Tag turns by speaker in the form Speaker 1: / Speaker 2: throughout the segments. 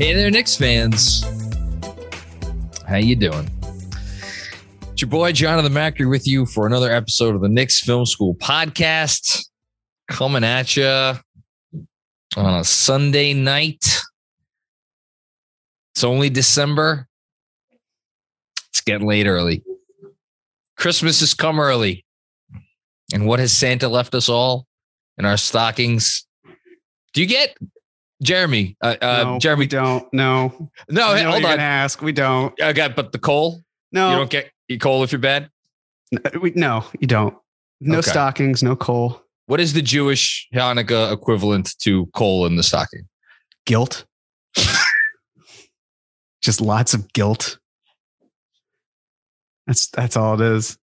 Speaker 1: Hey there, Knicks fans. How you doing? It's your boy John of Jonathan Macri with you for another episode of the Knicks Film School podcast. Coming at you on a Sunday night. It's only December. It's getting late early. Christmas has come early. And what has Santa left us all in our stockings? Do you get Jeremy? Uh, uh,
Speaker 2: no,
Speaker 1: Jeremy,
Speaker 2: we don't. No,
Speaker 1: no,
Speaker 2: I
Speaker 1: hold on.
Speaker 2: ask. We don't.
Speaker 1: Okay, but the coal,
Speaker 2: No,
Speaker 1: you don't get you coal if you're bad.
Speaker 2: n- we, no, you don't. No
Speaker 1: Okay.
Speaker 2: stockings. No coal.
Speaker 1: What is the Jewish Hanukkah equivalent to coal in the stocking?
Speaker 2: Guilt. Just lots of guilt. That's that's all it is.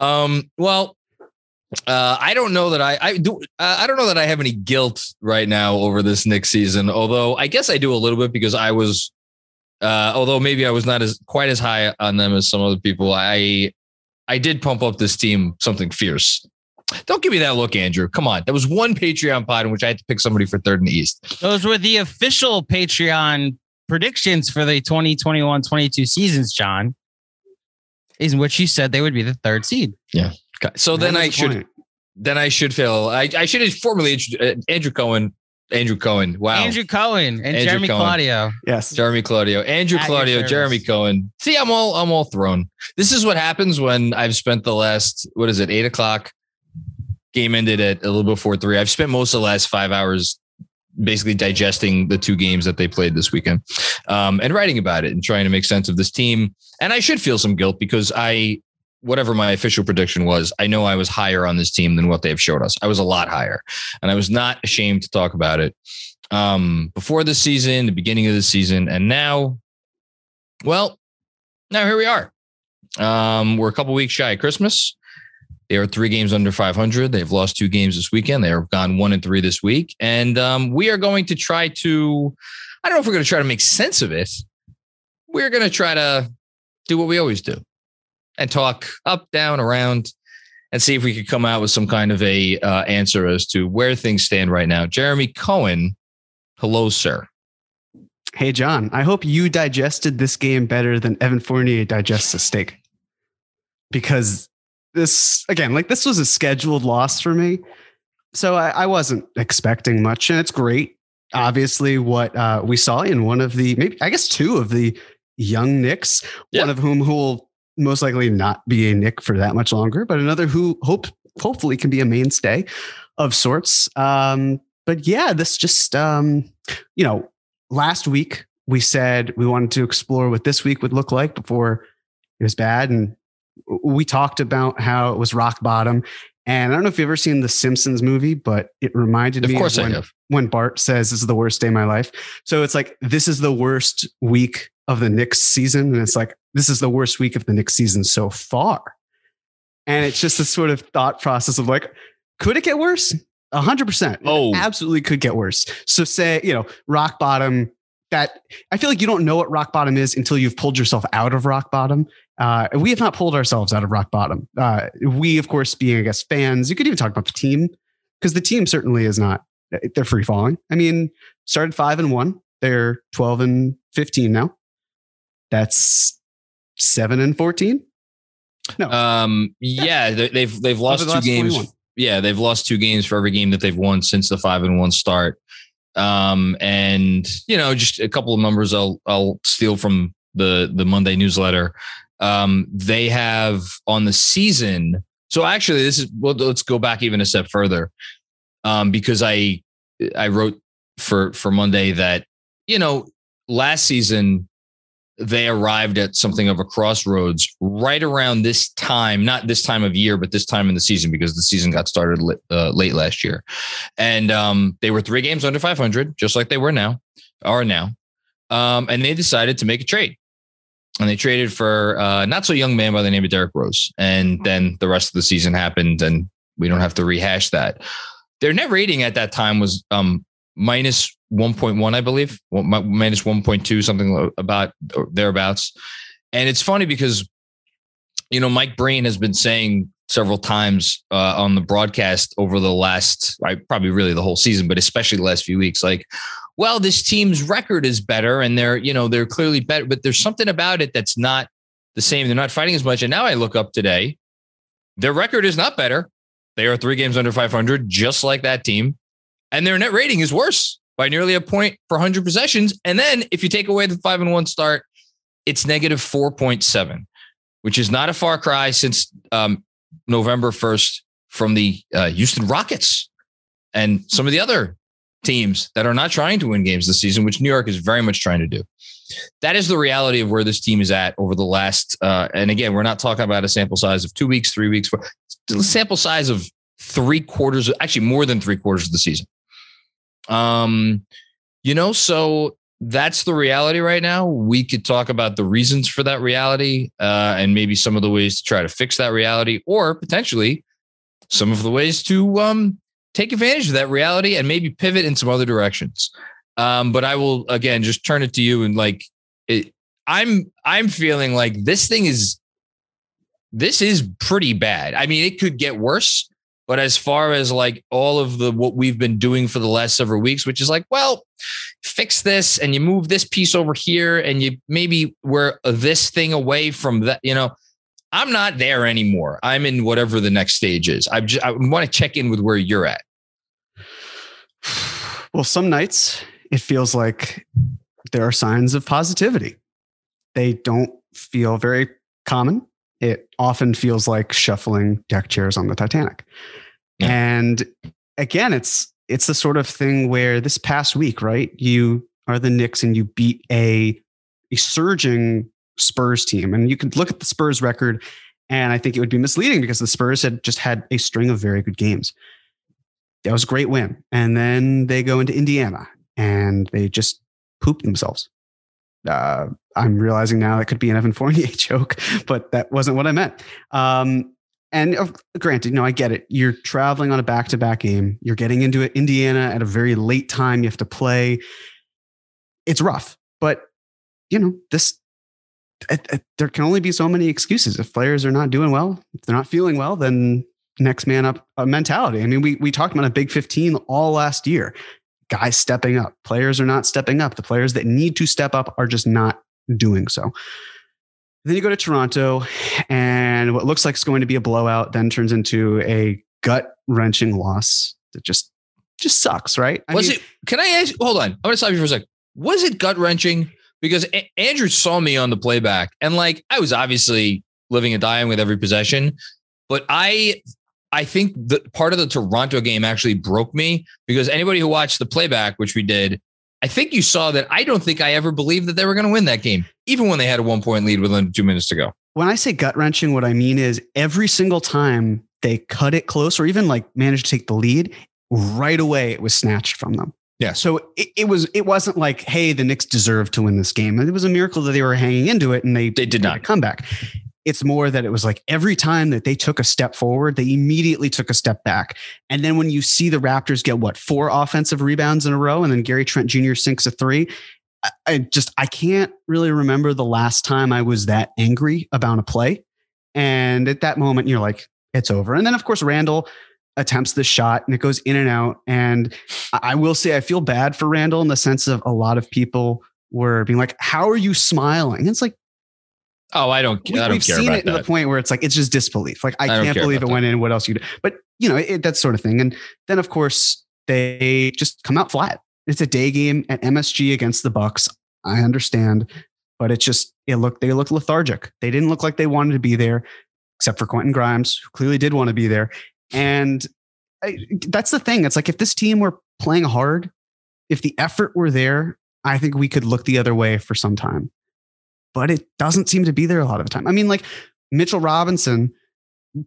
Speaker 1: Um, well, uh, I don't know that I I do uh, I don't know that I have any guilt right now over this Knicks season. Although I guess I do a little bit because I was, uh, although maybe I was not as quite as high on them as some other people. I I did pump up this team something fierce. Don't give me that look, Andrew. Come on, that was one Patreon pod in which I had to pick somebody for third in the East.
Speaker 3: Those were the official Patreon predictions for the 2021-22 seasons, John. In which you said they would be the third seed.
Speaker 1: Okay. So then I
Speaker 2: the
Speaker 1: should
Speaker 2: point.
Speaker 1: then I should fail. I, I should have formally uh, Andrew Cohen. Andrew Cohen. Wow.
Speaker 3: Andrew Cohen and
Speaker 1: Andrew
Speaker 3: Jeremy
Speaker 1: Cohen.
Speaker 3: Claudio.
Speaker 2: Yes.
Speaker 1: Jeremy Claudio. Andrew
Speaker 3: At
Speaker 1: Claudio. Jeremy Cohen. See, I'm all I'm all thrown. This is what happens when I've spent the last what is it eight o'clock. Game ended at a little before three. I've spent most of the last five hours basically digesting the two games that they played this weekend um, and writing about it and trying to make sense of this team. And I should feel some guilt because I, whatever my official prediction was, I know I was higher on this team than what they've showed us. I was a lot higher, and I was not ashamed to talk about it um, before the season, the beginning of the season, and now, well, now here we are. Um, we're a couple weeks shy of Christmas. They are three games under 500. They've lost two games this weekend. They have gone one and three this week. And um, we are going to try to, I don't know if we're going to try to make sense of it. We're going to try to do what we always do and talk up, down, around, and see if we could come out with some kind of a uh, answer as to where things stand right now. Jeremy Cohen, hello, sir.
Speaker 2: Hey John, I hope you digested this game better than Evan Fournier digests a steak. Because this again, like this was a scheduled loss for me. So I, I wasn't expecting much, and it's great. Obviously, what uh, we saw in one of the maybe I guess two of the young Knicks,
Speaker 1: Yeah.
Speaker 2: one of whom who will most likely not be a Knick for that much longer, but another who hope hopefully can be a mainstay of sorts. Um, but yeah, this just um, you know, last week we said we wanted to explore what this week would look like before it was bad. And we talked about how it was rock bottom. And I don't know if you've ever seen the Simpsons movie, but it reminded
Speaker 1: Of
Speaker 2: me
Speaker 1: course I
Speaker 2: when,
Speaker 1: have.
Speaker 2: when Bart says this is the worst day of my life. So it's like this is the worst week of the Knicks season. And it's like this is the worst week of the Knicks season so far. And it's just this sort of thought process of like, could it get worse? A hundred percent. It
Speaker 1: Oh.
Speaker 2: absolutely could get worse. So say, you know, rock bottom that I feel like you don't know what rock bottom is until you've pulled yourself out of rock bottom. Uh, we have not pulled ourselves out of rock bottom. Uh, we, of course, being I guess fans, you could even talk about the team because the team certainly is not. They're free falling. I mean, started five and one. They're twelve and fifteen now. That's seven and fourteen.
Speaker 1: No. Um. Yeah, they've they've lost the two games. 21. Yeah, they've lost two games for every game that they've won since the five and one start. Um. And you know, just a couple of numbers I'll I'll steal from the the Monday newsletter. Um. They have on the season. So actually, this is well. Let's go back even a step further. Um. Because I I wrote for for Monday that you know last season they arrived at something of a crossroads right around this time, not this time of year, but this time in the season because the season got started uh, late last year. And um, they were three games under 500, just like they were now, are now. Um, and they decided to make a trade. And they traded for uh, not so young man by the name of Derrick Rose. And then the rest of the season happened, and we don't have to rehash that. Their net rating at that time was um, minus 1.1, I believe, minus 1.2, something about thereabouts. And it's funny because, you know, Mike Breen has been saying several times uh, on the broadcast over the last, right, probably really the whole season, but especially the last few weeks, like, well, this team's record is better and they're, you know, they're clearly better, but there's something about it that's not the same. They're not fighting as much. And now I look up today, their record is not better. They are three games under 500, just like that team. And their net rating is worse by nearly a point per 100 possessions. And then if you take away the five and one start, it's negative 4.7, which is not a far cry since um, November 1st from the uh, Houston Rockets and some of the other teams that are not trying to win games this season, which New York is very much trying to do. That is the reality of where this team is at over the last. Uh, and again, we're not talking about a sample size of two weeks, three weeks, four, sample size of three quarters, actually more than three quarters of the season. Um, you know, so that's the reality right now. We could talk about the reasons for that reality uh, and maybe some of the ways to try to fix that reality, or potentially some of the ways to um, take advantage of that reality and maybe pivot in some other directions. Um, but I will again just turn it to you and like it, I'm I'm feeling like this thing is this is pretty bad. I mean, it could get worse. But as far as like all of the what we've been doing for the last several weeks, which is like, well, fix this and you move this piece over here and you maybe we're this thing away from that, you know. I'm not there anymore. I'm in whatever the next stage is. I just I want to check in with where you're at.
Speaker 2: Well, some nights it feels like there are signs of positivity. They don't feel very common it often feels like shuffling deck chairs on the Titanic. Yeah. And again, it's it's the sort of thing where this past week, right? You are the Knicks and you beat a a surging Spurs team. And you can look at the Spurs record, and I think it would be misleading because the Spurs had just had a string of very good games. That was a great win. And then they go into Indiana and they just poop themselves uh, I'm realizing now that could be an Evan Fournier joke, but that wasn't what I meant. Um, and uh, granted, you know, I get it. You're traveling on a back to back game. You're getting into Indiana at a very late time. You have to play. It's rough, but you know, this, there can only be so many excuses. If players are not doing well, if they're not feeling well, then next man up uh, mentality. I mean, we, we talked about a big 15 all last year guys stepping up. Players are not stepping up. The players that need to step up are just not doing so. Then you go to Toronto, and what looks like it's going to be a blowout then turns into a gut wrenching loss that just just sucks, right?
Speaker 1: I was mean, it? Can I ask? Hold on, I'm going to stop you for a sec. Was it gut wrenching? Because a- Andrew saw me on the playback, and like I was obviously living and dying with every possession, but I I think that part of the Toronto game actually broke me because anybody who watched the playback, which we did, I think you saw that I don't think I ever believed that they were going to win that game, even when they had a one point lead with under two minutes to go.
Speaker 2: When I say gut wrenching, what I mean is every single time they cut it close or even like managed to take the lead, right away it was snatched from them.
Speaker 1: Yeah.
Speaker 2: So it, it was it wasn't like, hey, the Knicks deserved to win this game. It was a miracle that they were hanging into it and they,
Speaker 1: they did not
Speaker 2: come back. It's more that it was like every time that they took a step forward, they immediately took a step back. And then when you see the Raptors get what four offensive rebounds in a row, and then Gary Trent Jr. sinks a three, I, I just I can't really remember the last time I was that angry about a play. And at that moment, you're like, it's over. And then of course Randle attempts the shot and it goes in and out. And I will say I feel bad for Randle in the sense of a lot of people were being like, "How are you smiling?" And it's like,
Speaker 1: oh, I don't,
Speaker 2: we,
Speaker 1: I don't care
Speaker 2: seen it to the point where it's like it's just disbelief. Like I,
Speaker 1: I
Speaker 2: can't believe it
Speaker 1: about
Speaker 2: went in. What else you do? But you know, it, that sort of thing. And then of course they just come out flat. It's a day game at MSG against the Bucks. I understand, but it's just it looked they looked lethargic. They didn't look like they wanted to be there, except for Quentin Grimes, who clearly did want to be there. And I, that's the thing. It's like if this team were playing hard, if the effort were there, I think we could look the other way for some time. But it doesn't seem to be there a lot of the time. I mean, like Mitchell Robinson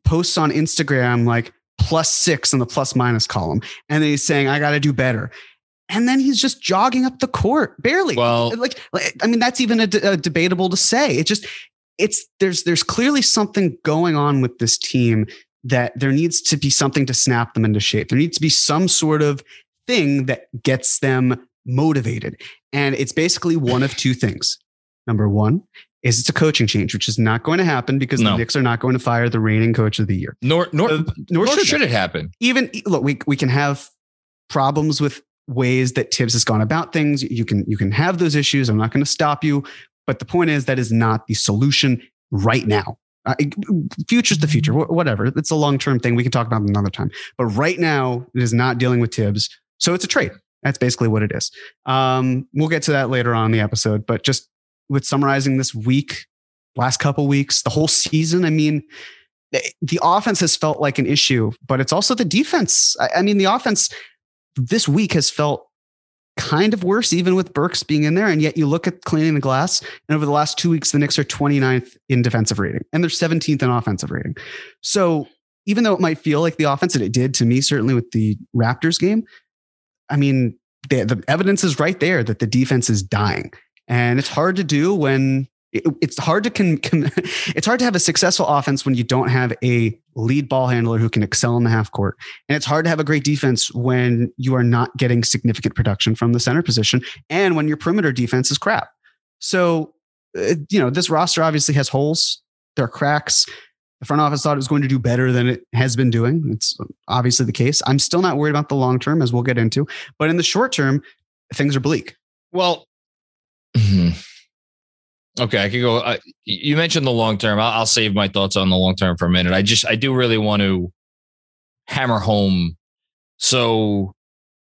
Speaker 2: posts on Instagram like plus six in the plus minus column, and then he's saying, I got to do better. And then he's just jogging up the court, barely.
Speaker 1: Well-
Speaker 2: like, like I mean, that's even a, a debatable to say. It just, it's there's there's clearly something going on with this team that there needs to be something to snap them into shape. There needs to be some sort of thing that gets them motivated. And it's basically one of two things. Number one is it's a coaching change, which is not going to happen because
Speaker 1: No.
Speaker 2: the Knicks are not going to fire the reigning coach of the year.
Speaker 1: Nor, nor,
Speaker 2: Uh,
Speaker 1: nor,
Speaker 2: should
Speaker 1: should, it happen.
Speaker 2: Even look, we we can have problems with ways that Tibbs has gone about things. You can you can have those issues. I'm not going to stop you, but the point is that is not the solution right now. Uh, future's the future, wh- whatever. It's a long term thing. We can talk about another time. But right now, it is not dealing with Tibbs. So it's a trade. That's basically what it is. Um, we'll get to that later on in the episode. But just with summarizing this week, last couple weeks, the whole season, I mean, the- the offense has felt like an issue, but it's also the defense. I, I mean, the offense this week has felt kind of worse, even with Burks being in there. And yet you look at cleaning the glass, and over the last two weeks, the Knicks are 29th in defensive rating and they're 17th in offensive rating. So even though it might feel like the offense, and it did to me, certainly with the Raptors game, I mean, the, the evidence is right there that the defense is dying. And it's hard to do when it's hard to con, con, it's hard to have a successful offense when you don't have a lead ball handler who can excel in the half court. And it's hard to have a great defense when you are not getting significant production from the center position and when your perimeter defense is crap. So, uh, you know, this roster obviously has holes. There are cracks. The front office thought it was going to do better than it has been doing. It's obviously the case. I'm still not worried about the long term, as we'll get into. But in the short term, things are bleak.
Speaker 1: Well, okay, I could go. Uh, you mentioned the long term. I'll, I'll save my thoughts on the long term for a minute. I just, I do really want to hammer home. So,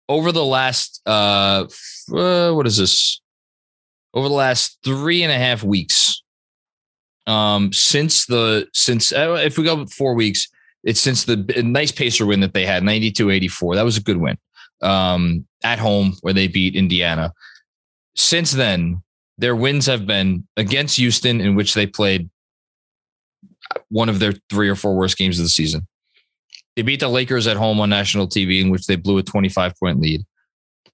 Speaker 1: over the last, uh, uh, what is this? Over the last three and a half weeks, um, since the since uh, if we go four weeks, it's since the nice pacer win that they had 92-84. That was a good win. Um, at home where they beat Indiana. Since then, their wins have been against Houston, in which they played one of their three or four worst games of the season. They beat the Lakers at home on national TV, in which they blew a 25 point lead.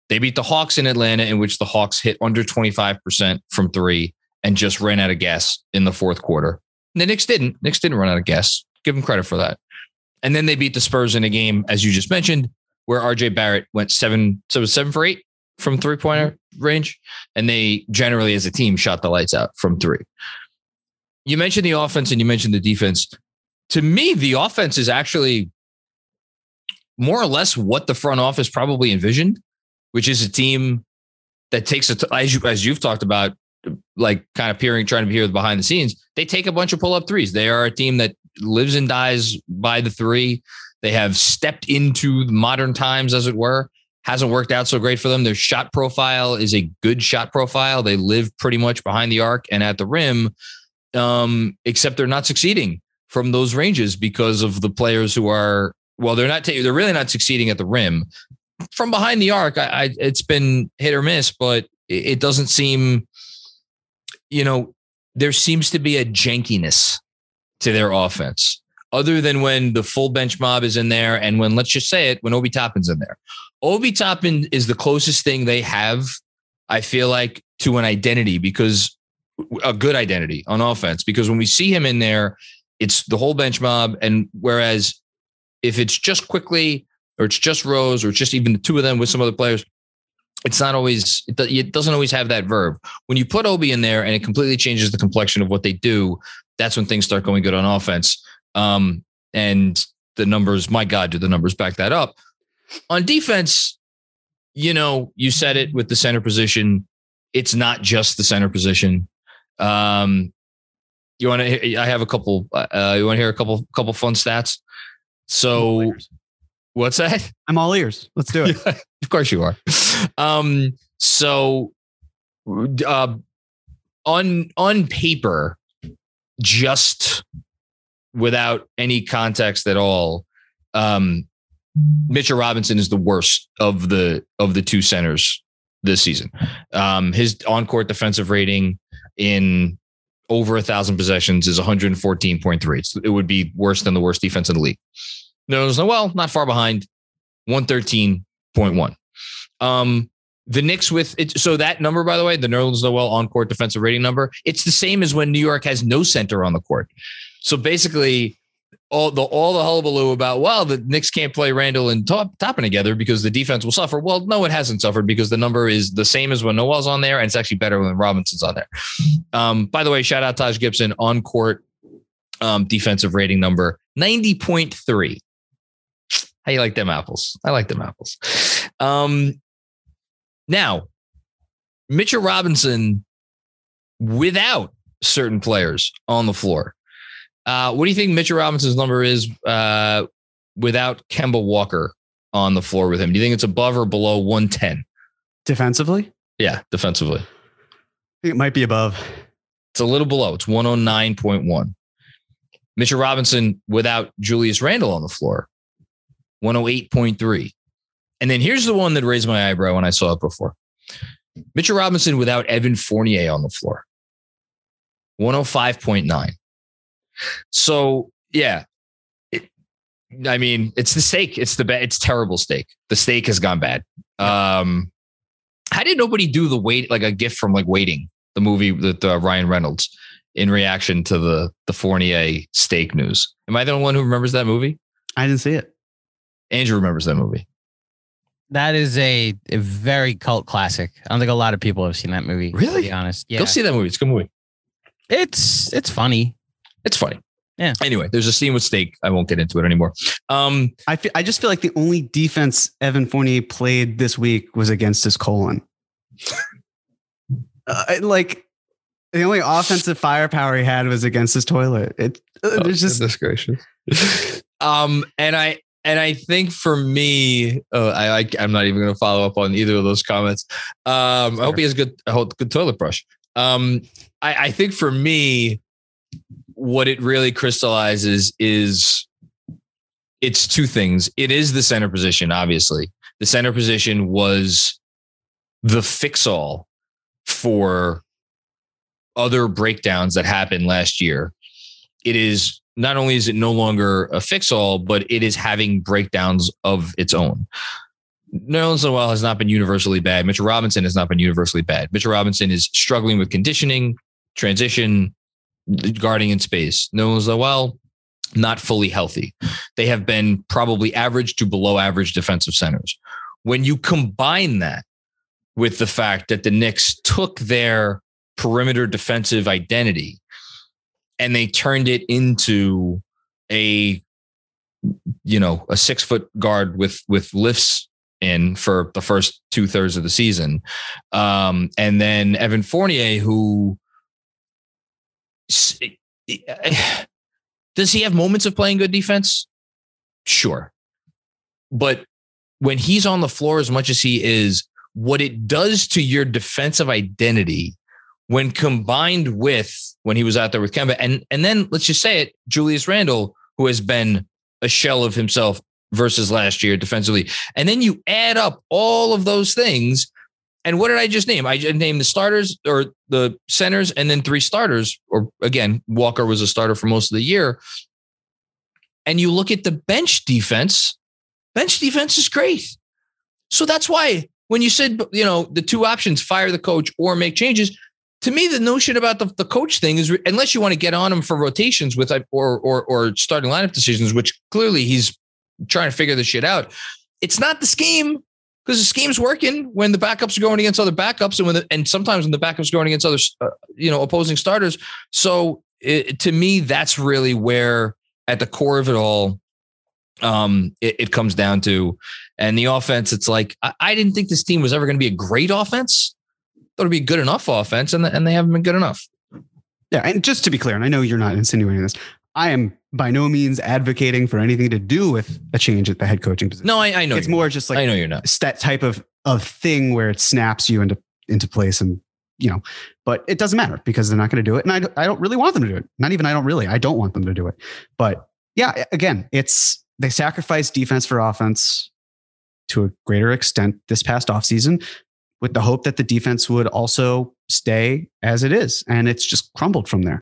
Speaker 1: They beat the Hawks in Atlanta, in which the Hawks hit under 25% from three and just ran out of gas in the fourth quarter. And the Knicks didn't. Knicks didn't run out of gas. Give them credit for that. And then they beat the Spurs in a game, as you just mentioned, where RJ Barrett went seven, so it was seven for eight from three pointer mm-hmm. range. And they generally, as a team, shot the lights out from three. You mentioned the offense and you mentioned the defense. To me, the offense is actually more or less what the front office probably envisioned, which is a team that takes a, t- as, you, as you've talked about, like kind of peering, trying to peer behind the scenes. They take a bunch of pull up threes. They are a team that lives and dies by the three. They have stepped into modern times, as it were. Hasn't worked out so great for them. Their shot profile is a good shot profile. They live pretty much behind the arc and at the rim, um, except they're not succeeding from those ranges because of the players who are well, they're not. they're really not succeeding at the rim. From behind the arc, I, I it's been hit or miss, but it doesn't seem. You know, there seems to be a jankiness to their offense, other than when the full bench mob is in there, and when let's just say it, when Obi Toppin's in there. Obi Toppin is the closest thing they have, I feel like, to an identity because a good identity on offense. Because when we see him in there, it's the whole bench mob, and whereas if it's just Quickley or it's just Rose or it's just even the two of them with some other players, it's not always it, doesn't always have that verb. When you put Obi in there and it completely changes the complexion of what they do, that's when things start going good on offense. Um, and the numbers, my God, do the numbers back that up? On defense, you know, you said it with the center position. It's not just the center position. Um, you want to? I have a couple. Uh, you want to hear a couple couple fun stats? So, what's that?
Speaker 2: I'm all ears. Let's do it.
Speaker 1: of course you are. Um, so, uh, on on paper, just without any context at all, um, Mitchell Robinson is the worst of the of the two centers this season. Um, his on court defensive rating in over a thousand possessions is 114.3. it would be worse than the worst defense in the league. No, well, not far behind, 113.1. Um, the Knicks with it. So that number, by the way, the Nerlens Noel on court defensive rating number, it's the same as when New York has no center on the court. So basically, all the all the hullabaloo about well the Knicks can't play Randle and Top, Toppin together because the defense will suffer. Well, no, it hasn't suffered because the number is the same as when Noel's on there, and it's actually better when Robinson's on there. Um, by the way, shout out Taj Gibson on court um, defensive rating number ninety point three. How you like them apples? I like them apples. Um, now, Mitchell Robinson without certain players on the floor uh, what do you think Mitchell Robinson's number is uh, without Kemba Walker on the floor with him? Do you think it's above or below 110?
Speaker 2: Defensively?
Speaker 1: Yeah, defensively. I
Speaker 2: think it might be above.
Speaker 1: It's a little below. It's 109.1. Mitchell Robinson without Julius Randle on the floor, 108.3. And then here's the one that raised my eyebrow when I saw it before. Mitchell Robinson without Evan Fournier on the floor, 105.9. So yeah, it, I mean, it's the steak. It's the bad. It's terrible steak. The steak has gone bad. Um, how did nobody do the wait like a gift from like waiting the movie with uh, Ryan Reynolds in reaction to the the Fournier steak news? Am I the only one who remembers that movie?
Speaker 2: I didn't see it.
Speaker 1: Andrew remembers that movie.
Speaker 3: That is a, a very cult classic. I don't think a lot of people have seen that movie.
Speaker 1: Really?
Speaker 3: To be honest.
Speaker 1: Yeah. Go see that movie. It's a good movie.
Speaker 3: It's it's funny.
Speaker 1: It's funny.
Speaker 3: Yeah.
Speaker 1: Anyway, there's a scene with steak. I won't get into it anymore. Um,
Speaker 2: I feel, I just feel like the only defense Evan Fournier played this week was against his colon. uh, like the only offensive firepower he had was against his toilet. It uh, oh, there's just
Speaker 1: disgracious. um, and I and I think for me, uh, I, I am not even going to follow up on either of those comments. Um, I hope he has good, a good toilet brush. Um, I, I think for me, what it really crystallizes is it's two things. It is the center position, obviously. The center position was the fix all for other breakdowns that happened last year. It is not only is it no longer a fix all, but it is having breakdowns of its own. Nerlens Noel has not been universally bad. Mitchell Robinson has not been universally bad. Mitchell Robinson is struggling with conditioning, transition, guarding in space. No one's like, well, not fully healthy. They have been probably average to below average defensive centers. When you combine that with the fact that the Knicks took their perimeter defensive identity and they turned it into a you know a six foot guard with with lifts in for the first two thirds of the season um and then evan fournier who Eh, eh, eh, does he have moments of playing good defense? Sure. But when he's on the floor as much as he is, what it does to your defensive identity when combined with when he was out there with Kemba, and and then let's just say it, Julius Randle, who has been a shell of himself versus last year defensively, and then you add up all of those things, and what did I just name? I just named the starters or the centers and then three starters. Or again, Walker was a starter for most of the year. And you look at the bench defense, bench defense is great. So that's why when you said, you know, the two options, fire the coach or make changes, to me, the notion about the, the coach thing is unless you want to get on him for rotations with or or or starting lineup decisions, which clearly he's trying to figure this shit out. It's not the scheme. Because the scheme's working when the backups are going against other backups and when the, and sometimes when the backups are going against other uh, you know opposing starters. So it, to me, that's really where at the core of it all, um, it, it comes down to. And the offense, it's like I, I didn't think this team was ever going to be a great offense. Thought it'd be a good enough offense, and and they haven't been good enough.
Speaker 2: Yeah, and just to be clear, and I know you're not insinuating this, I am by no means advocating for anything to do with a change at the head coaching position.
Speaker 1: No, I, I know
Speaker 2: it's more just like
Speaker 1: I know you're not
Speaker 2: that type of of thing where it snaps you into into place and you know, but it doesn't matter because they're not going to do it, and I I don't really want them to do it. Not even I don't really I don't want them to do it. But yeah, again, it's they sacrifice defense for offense to a greater extent this past offseason with the hope that the defense would also stay as it is, and it's just crumbled from there.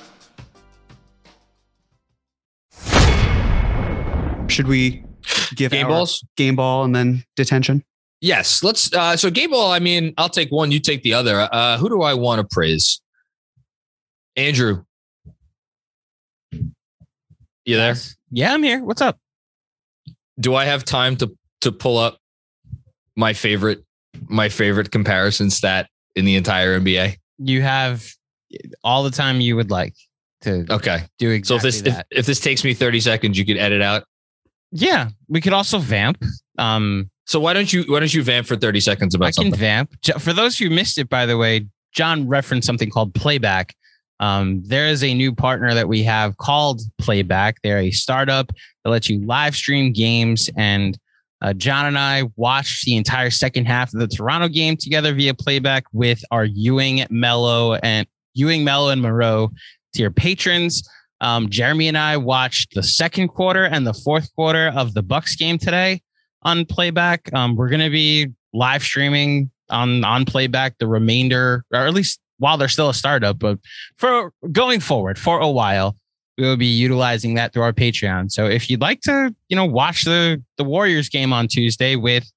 Speaker 2: Should we give
Speaker 1: Game
Speaker 2: our
Speaker 1: balls?
Speaker 2: game ball and then detention?
Speaker 1: Yes, let's. Uh, so game ball. I mean, I'll take one. You take the other. Uh, who do I want to praise? Andrew, you there?
Speaker 3: Yeah, I'm here. What's up?
Speaker 1: Do I have time to to pull up my favorite my favorite comparison stat in the entire NBA?
Speaker 3: You have all the time you would like to
Speaker 1: Okay.
Speaker 3: do exactly
Speaker 1: So
Speaker 3: exactly
Speaker 1: if this if,
Speaker 3: that.
Speaker 1: if this takes me 30 seconds, you could edit out.
Speaker 3: Yeah, we could also vamp. Um,
Speaker 1: So why don't you why don't you vamp for 30 seconds about
Speaker 3: I can vamp. For those who missed it, by the way, John referenced something called Playback. Um, there is a new partner that we have called Playback. They're a startup that lets you live stream games. And uh, John and I watched the entire second half of the Toronto game together via Playback with our Ewing, Melo, and Ewing, Melo, and Moreau tier patrons. Um, Jeremy and I watched the second quarter and the fourth quarter of the Bucks game today on playback. Um, we're going to be live streaming on on playback the remainder, or at least while they're still a startup, but for going forward for a while, we will be utilizing that through our Patreon. So if you'd like to, you know, watch the the Warriors game on Tuesday with,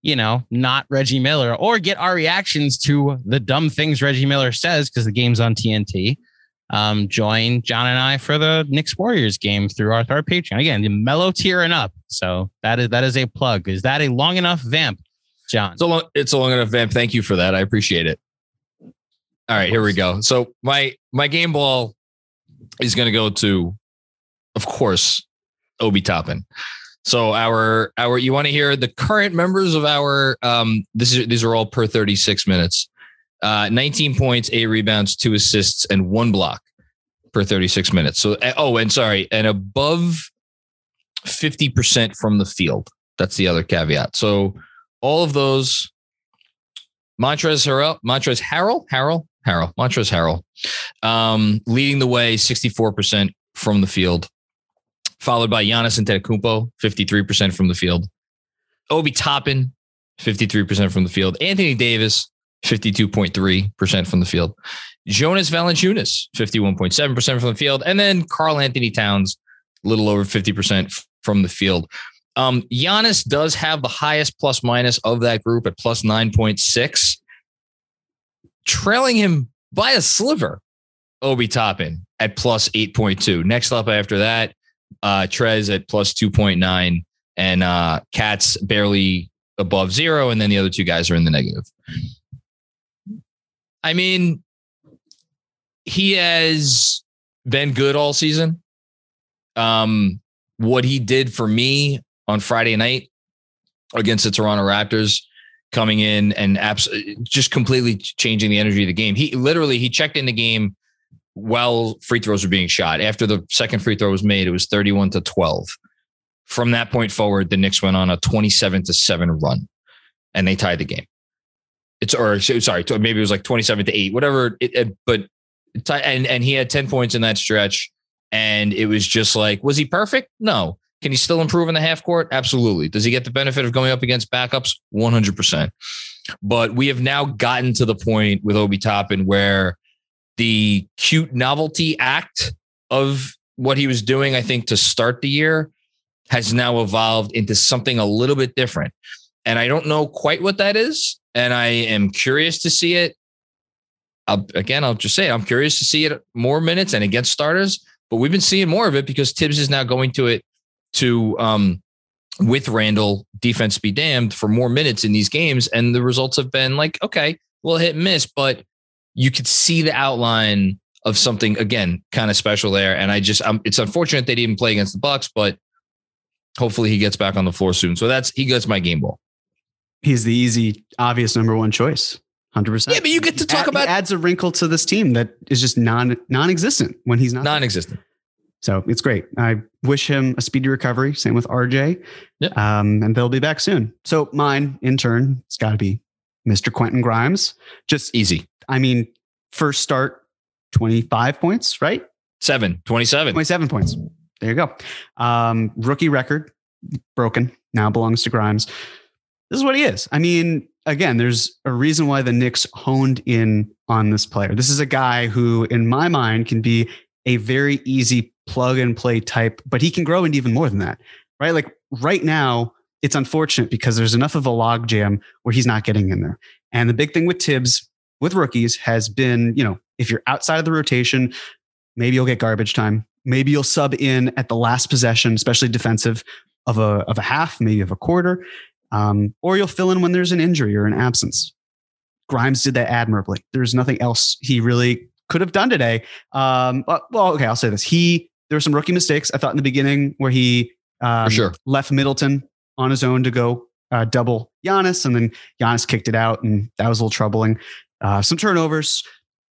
Speaker 3: you know, not Reggie Miller, or get our reactions to the dumb things Reggie Miller says because the game's on TNT. Um, join John and I for the Knicks Warriors game through our, our Patreon. Again, the mellow tearing up. So that is that is a plug. Is that a long enough vamp, John?
Speaker 1: It's a long, it's a long enough vamp. Thank you for that. I appreciate it. All right, here we go. So my my game ball is going to go to, of course, Obi Toppin. So our our you want to hear the current members of our um this is these are all per 36 minutes. Uh 19 points, 8 rebounds, 2 assists and 1 block per 36 minutes. So eh, oh and sorry, and above 50% from the field. That's the other caveat. So all of those Montrezl Harrell, Montrezl Harrell, Harrell, Harrell, Montrezl Harrell, um, leading the way 64% from the field followed by Giannis Antetokounmpo, 53% from the field. Obi Toppin, 53% from the field. Anthony Davis, 52.3% from the field. Jonas Valanciunas, 51.7% from the field. And then Karl-Anthony Towns, a little over 50% from the field. Um, Giannis does have the highest plus minus of that group at plus 9.6, trailing him by a sliver. Obi Toppin at plus 8.2. Next up after that, uh, Trez at plus 2.9, and uh, KAT's barely above zero. And then the other two guys are in the negative. I mean, he has been good all season. Um, what he did for me on Friday night against the Toronto Raptors, coming in and abs- just completely changing the energy of the game. He literally he checked in the game while free throws were being shot. After the second free throw was made, it was 31 to 12. From that point forward, the Knicks went on a 27 to 7 run and they tied the game. It's or sorry, maybe it was like 27 to 8, whatever it, it but and and he had 10 points in that stretch and it was just like was he perfect? No. Can he still improve in the half court? Absolutely. Does he get the benefit of going up against backups? 100%. But we have now gotten to the point with Obi Toppin where the cute novelty act of what he was doing, I think, to start the year has now evolved into something a little bit different. And I don't know quite what that is. And I am curious to see it. I'll, again, I'll just say I'm curious to see it more minutes and against starters. But we've been seeing more of it because Tibbs is now going to it to um, with Randle defense be damned for more minutes in these games, and the results have been like okay, well hit and miss, but you could see the outline of something again kind of special there. And I just, um, it's unfortunate they didn't play against the Bucks, but hopefully he gets back on the floor soon. So that's he gets my game ball.
Speaker 2: He's the easy, obvious number one choice. Hundred percent.
Speaker 1: Yeah, but you get to talk
Speaker 2: Add,
Speaker 1: about
Speaker 2: adds a wrinkle to this team that is just non non-existent when he's not
Speaker 1: non-existent.
Speaker 2: So it's great. I wish him a speedy recovery. Same with RJ.
Speaker 1: Yeah.
Speaker 2: Um, and they'll be back soon. So mine, in turn, it's got to be Mr. Quentin Grimes. Just
Speaker 1: easy.
Speaker 2: I mean, first start, 25 points, right?
Speaker 1: Seven, 27.
Speaker 2: 27 points. There you go. Um, rookie record broken now belongs to Grimes. This is what he is. I mean, again, there's a reason why the Knicks honed in on this player. This is a guy who, in my mind, can be a very easy plug and play type, but he can grow into even more than that, right? Like right now, it's unfortunate because there's enough of a logjam where he's not getting in there. And the big thing with Tibbs, with rookies has been, you know, if you're outside of the rotation, maybe you'll get garbage time. Maybe you'll sub in at the last possession, especially defensive of a of a half, maybe of a quarter, um, or you'll fill in when there's an injury or an absence. Grimes did that admirably. There's nothing else he really could have done today. Um, but, well, okay, I'll say this: he there were some rookie mistakes I thought in the beginning where he um,
Speaker 1: sure.
Speaker 2: left Middleton on his own to go uh, double Giannis, and then Giannis kicked it out, and that was a little troubling uh, some turnovers,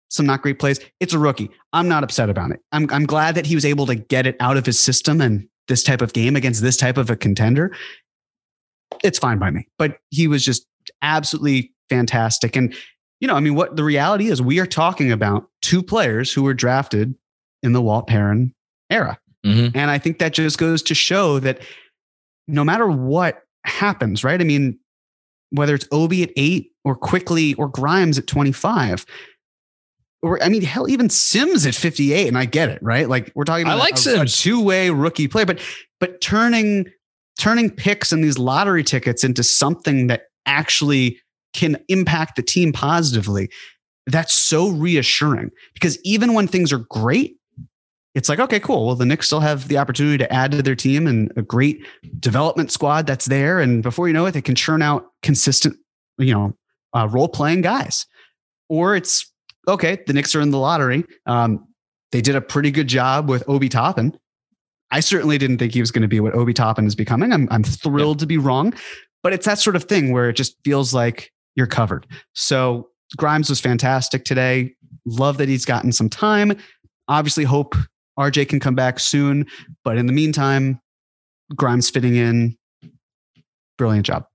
Speaker 2: some not great plays. It's a rookie. I'm not upset about it. I'm, I'm glad that he was able to get it out of his system and this type of game against this type of a contender. It's fine by me, but he was just absolutely fantastic. And, you know, I mean, what the reality is, we are talking about two players who were drafted in the Walt Perrin era.
Speaker 1: Mm-hmm.
Speaker 2: And I think that just goes to show that no matter what happens, right? I mean, whether it's Obi at eight or Quickley or Grimes at 25. Or I mean, hell, even Sims at 58, and I get it, right? Like we're talking about
Speaker 1: I like
Speaker 2: a,
Speaker 1: Sims.
Speaker 2: a two-way rookie player, but but turning turning picks and these lottery tickets into something that actually can impact the team positively, that's so reassuring. Because even when things are great, it's like, okay, cool. Well, the Knicks still have the opportunity to add to their team and a great development squad that's there. And before you know it, they can churn out consistent, you know, uh, role playing guys. Or it's okay, the Knicks are in the lottery. Um, they did a pretty good job with Obi Toppin. I certainly didn't think he was going to be what Obi Toppin is becoming. I'm, I'm thrilled yeah. to be wrong, but it's that sort of thing where it just feels like you're covered. So Grimes was fantastic today. Love that he's gotten some time. Obviously, hope RJ can come back soon. But in the meantime, Grimes fitting in. Brilliant job.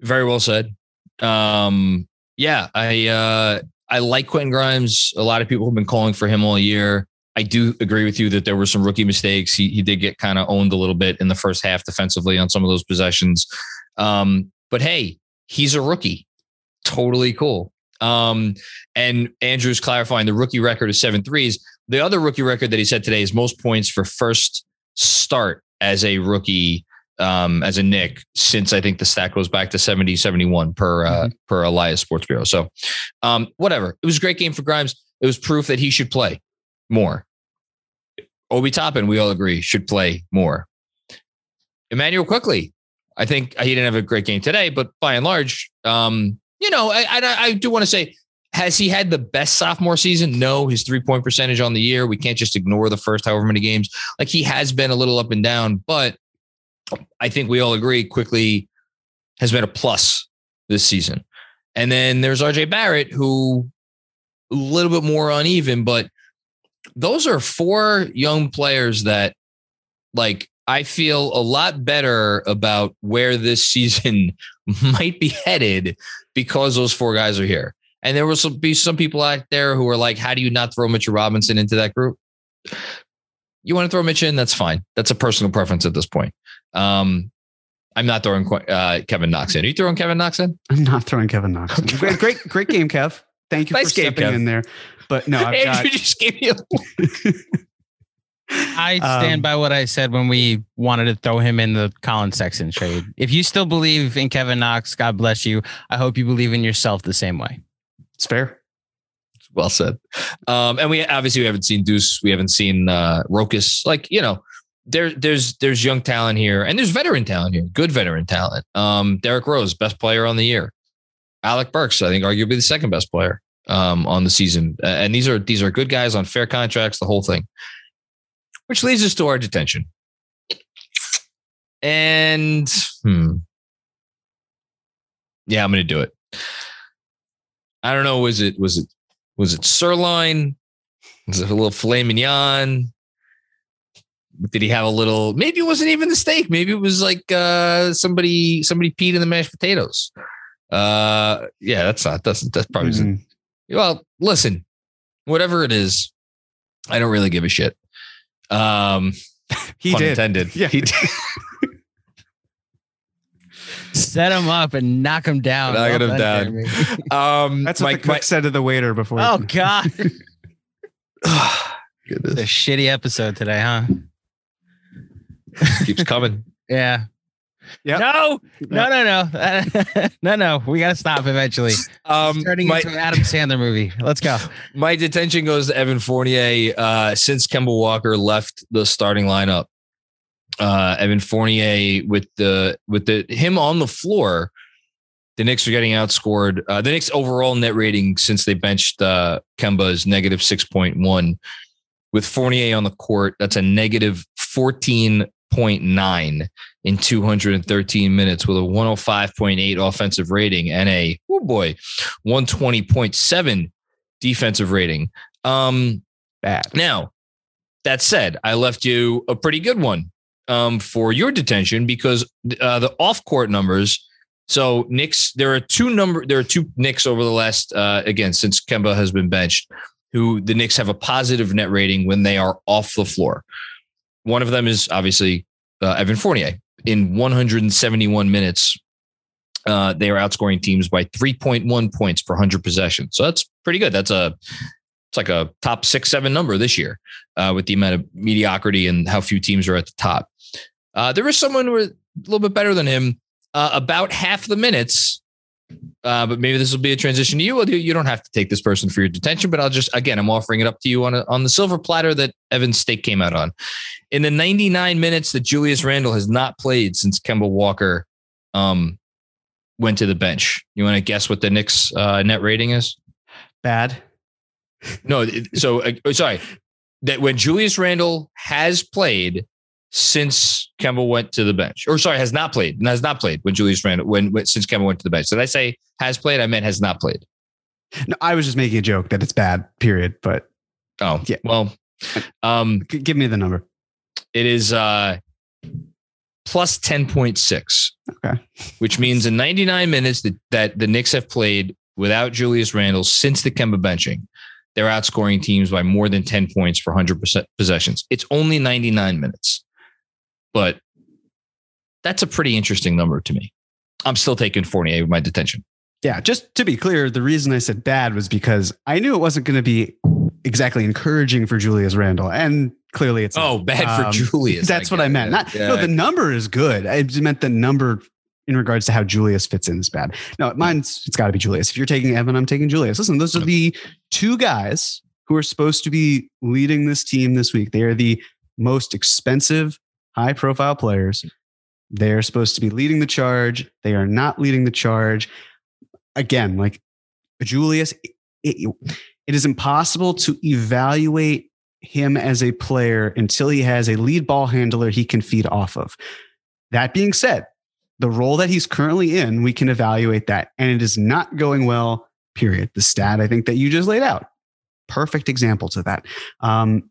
Speaker 1: Very well said. Um, yeah, I uh, I like Quentin Grimes. A lot of people have been calling for him all year. I do agree with you that there were some rookie mistakes. He, he did get kind of owned a little bit in the first half defensively on some of those possessions. Um, but hey, he's a rookie. Totally cool. Um, and Andrew's clarifying the rookie record is seven threes. The other rookie record that he said today is most points for first start as a rookie, um, as a Knick, since I think the stat goes back to 70, 71 per, uh, mm-hmm. per Elias Sports Bureau. So, um, whatever. It was a great game for Grimes. It was proof that he should play more. Obi Toppin, we all agree, should play more. Immanuel Quickley. I think he didn't have a great game today, but by and large, um, you know, I, I, I do want to say, has he had the best sophomore season? No, his three point percentage on the year. We can't just ignore the first however many games. Like he has been a little up and down, but I think we all agree quickly has been a plus this season. And then there's RJ Barrett, who a little bit more uneven, but those are four young players that like I feel a lot better about where this season might be headed because those four guys are here. And there will be some people out there who are like, how do you not throw Mitchell Robinson into that group? You want to throw Mitch in? That's fine. That's a personal preference at this point. Um, I'm not throwing uh, Kevin Knox in. Are you throwing Kevin Knox in?
Speaker 2: I'm not throwing Kevin Knox in. Great, great, great game, Kev. Thank you nice for game, stepping Kev. in there. But no, I've Andrew got, just gave you.
Speaker 3: I stand um, by what I said when we wanted to throw him in the Collin Sexton trade. If you still believe in Kevin Knox, God bless you. I hope you believe in yourself the same way.
Speaker 2: It's fair.
Speaker 1: Well said. Um, and we obviously we haven't seen Deuce. We haven't seen uh, Rokas. Like you know, there there's there's young talent here, and there's veteran talent here. Good veteran talent. Um, Derrick Rose, best player on the year. Alec Burks, I think, arguably the second best player um, on the season. Uh, and these are these are good guys on fair contracts. The whole thing which leads us to our detention. And hmm. Yeah, I'm gonna do it. I don't know. Was it was it was it sirloin? Was it a little filet mignon? Did he have a little? Maybe it wasn't even the steak. Maybe it was like uh, somebody somebody peed in the mashed potatoes. Uh, yeah, that's not that's that's probably. Mm-hmm. Well, listen, whatever it is, I don't really give a shit. Um,
Speaker 2: he did.
Speaker 1: Intended. Yeah, he did.
Speaker 3: Set him up and knock him down.
Speaker 1: Knock him down.
Speaker 2: um, That's what my, the cook my, said to the waiter before.
Speaker 3: Oh God! Goodness. a shitty episode today, huh?
Speaker 1: Keeps coming.
Speaker 3: yeah. Yeah. No, no, no, no, no, no. We got to stop eventually. Um, turning my, into an Adam Sandler movie. Let's go.
Speaker 1: My detention goes to Evan Fournier. Uh, since Kemba Walker left the starting lineup, uh, Evan Fournier with the with the him on the floor, the Knicks are getting outscored. Uh, the Knicks overall net rating since they benched uh, Kemba is negative six point one. With Fournier on the court, that's a negative fourteen 105.9 in 213 minutes with a 105.8 offensive rating and a, oh boy, 120.7 defensive rating. Um,
Speaker 2: Bad.
Speaker 1: Now, that said, I left you a pretty good one um, for your detention because uh, the off court numbers. So Knicks, there are two number, there are two Knicks over the last uh, again since Kemba has been benched, who the Knicks have a positive net rating when they are off the floor. One of them is obviously uh, Evan Fournier. In 171 minutes, uh, they are outscoring teams by 3.1 points per 100 possessions. So that's pretty good. That's a it's like a top six, seven number this year uh, with the amount of mediocrity and how few teams are at the top. Uh, there is someone who a little bit better than him. Uh, about half the minutes uh, but maybe this will be a transition to you. You don't have to take this person for your detention, but I'll just again, I'm offering it up to you on a, on the silver platter that Evan's steak came out on. In the 99 minutes that Julius Randle has not played since Kemba Walker um, went to the bench, you want to guess what the Knicks uh, net rating is?
Speaker 2: Bad.
Speaker 1: No, so uh, sorry. that when Julius Randle has played since Kemba went to the bench, or sorry, has not played, has not played when Julius Randle when, when since Kemba went to the bench. Did I say has played? I meant has not played.
Speaker 2: No, I was just making a joke that it's bad. Period. But
Speaker 1: Oh,
Speaker 2: Yeah.
Speaker 1: Well, um,
Speaker 2: give me the number.
Speaker 1: it is uh plus ten point six.
Speaker 2: Okay.
Speaker 1: which means in 99 minutes that, that the Knicks have played without Julius Randle since the Kemba benching, they're outscoring teams by more than 10 points for 100% possessions. It's only 99 minutes, but that's a pretty interesting number to me. I'm still taking Fournier with my detention.
Speaker 2: Yeah, just to be clear, the reason I said bad was because I knew it wasn't going to be exactly encouraging for Julius Randle, and clearly it's not.
Speaker 1: Oh, bad for
Speaker 2: Um,
Speaker 1: Julius.
Speaker 2: That's what I meant. Not
Speaker 1: Yeah.
Speaker 2: no, the number is good. I meant the number in regards to how Julius fits in is bad. No, mine's it's got to be Julius. If you're taking Evan, I'm taking Julius. Listen, those are the two guys who are supposed to be leading this team this week. They are the most expensive, high profile players. They are supposed to be leading the charge. They are not leading the charge. Again, like Julius, it, it is impossible to evaluate him as a player until he has a lead ball handler he can feed off of. That being said, the role that he's currently in, we can evaluate that. And it is not going well, period. The stat I think that you just laid out, perfect example to that. Um,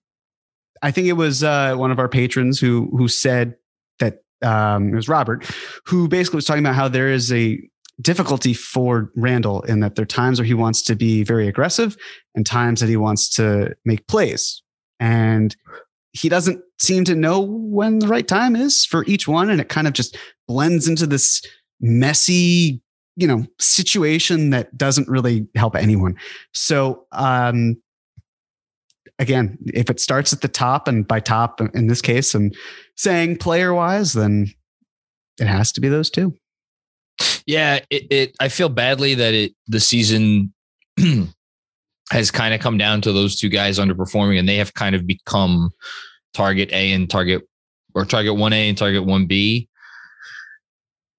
Speaker 2: I think it was uh, one of our patrons who who said that um, it was Robert, who basically was talking about how there is a difficulty for Randle in that there are times where he wants to be very aggressive and times that he wants to make plays. And he doesn't seem to know when the right time is for each one. And it kind of just blends into this messy, you know, situation that doesn't really help anyone. So, um, again, if it starts at the top, and by top in this case, I'm saying player wise, then it has to be those two.
Speaker 1: Yeah, it, it I feel badly that it the season has kind of come down to those two guys underperforming and they have kind of become target A and target or target 1A and target 1B.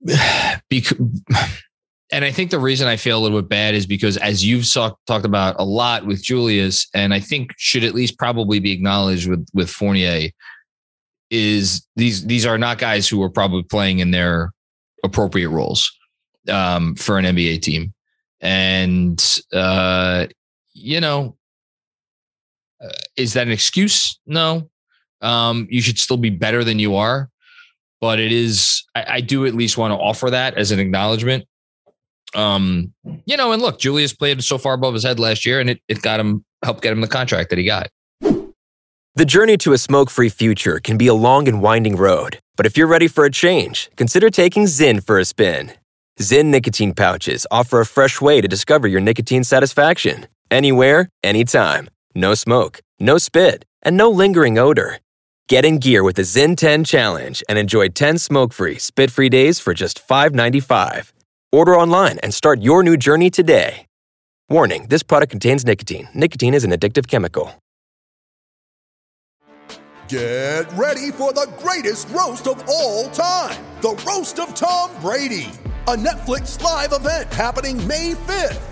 Speaker 1: Because and I think the reason I feel a little bit bad is because as you've talked about a lot with Julius, and I think should at least probably be acknowledged with with Fournier, is these these are not guys who are probably playing in their appropriate roles um, for an NBA team, and uh, you know, is that an excuse? No, um, you should still be better than you are, but it is. I, I do at least want to offer that as an acknowledgement um, you know, and look, Julius played so far above his head last year, and it, it got him helped get him the contract that he got.
Speaker 4: The journey to a smoke free future can be a long and winding road, but if you're ready for a change, consider taking Zyn for a spin. Zyn nicotine pouches offer a fresh way to discover your nicotine satisfaction anywhere, anytime. No smoke, no spit, and no lingering odor. Get in gear with the Zyn 10 Challenge and enjoy 10 smoke free, spit free days for just $5.95. Order online and start your new journey today. Warning this product contains nicotine. Nicotine is an addictive chemical.
Speaker 5: Get ready for the greatest roast of all time the Roast of Tom Brady, a Netflix live event happening May 5th.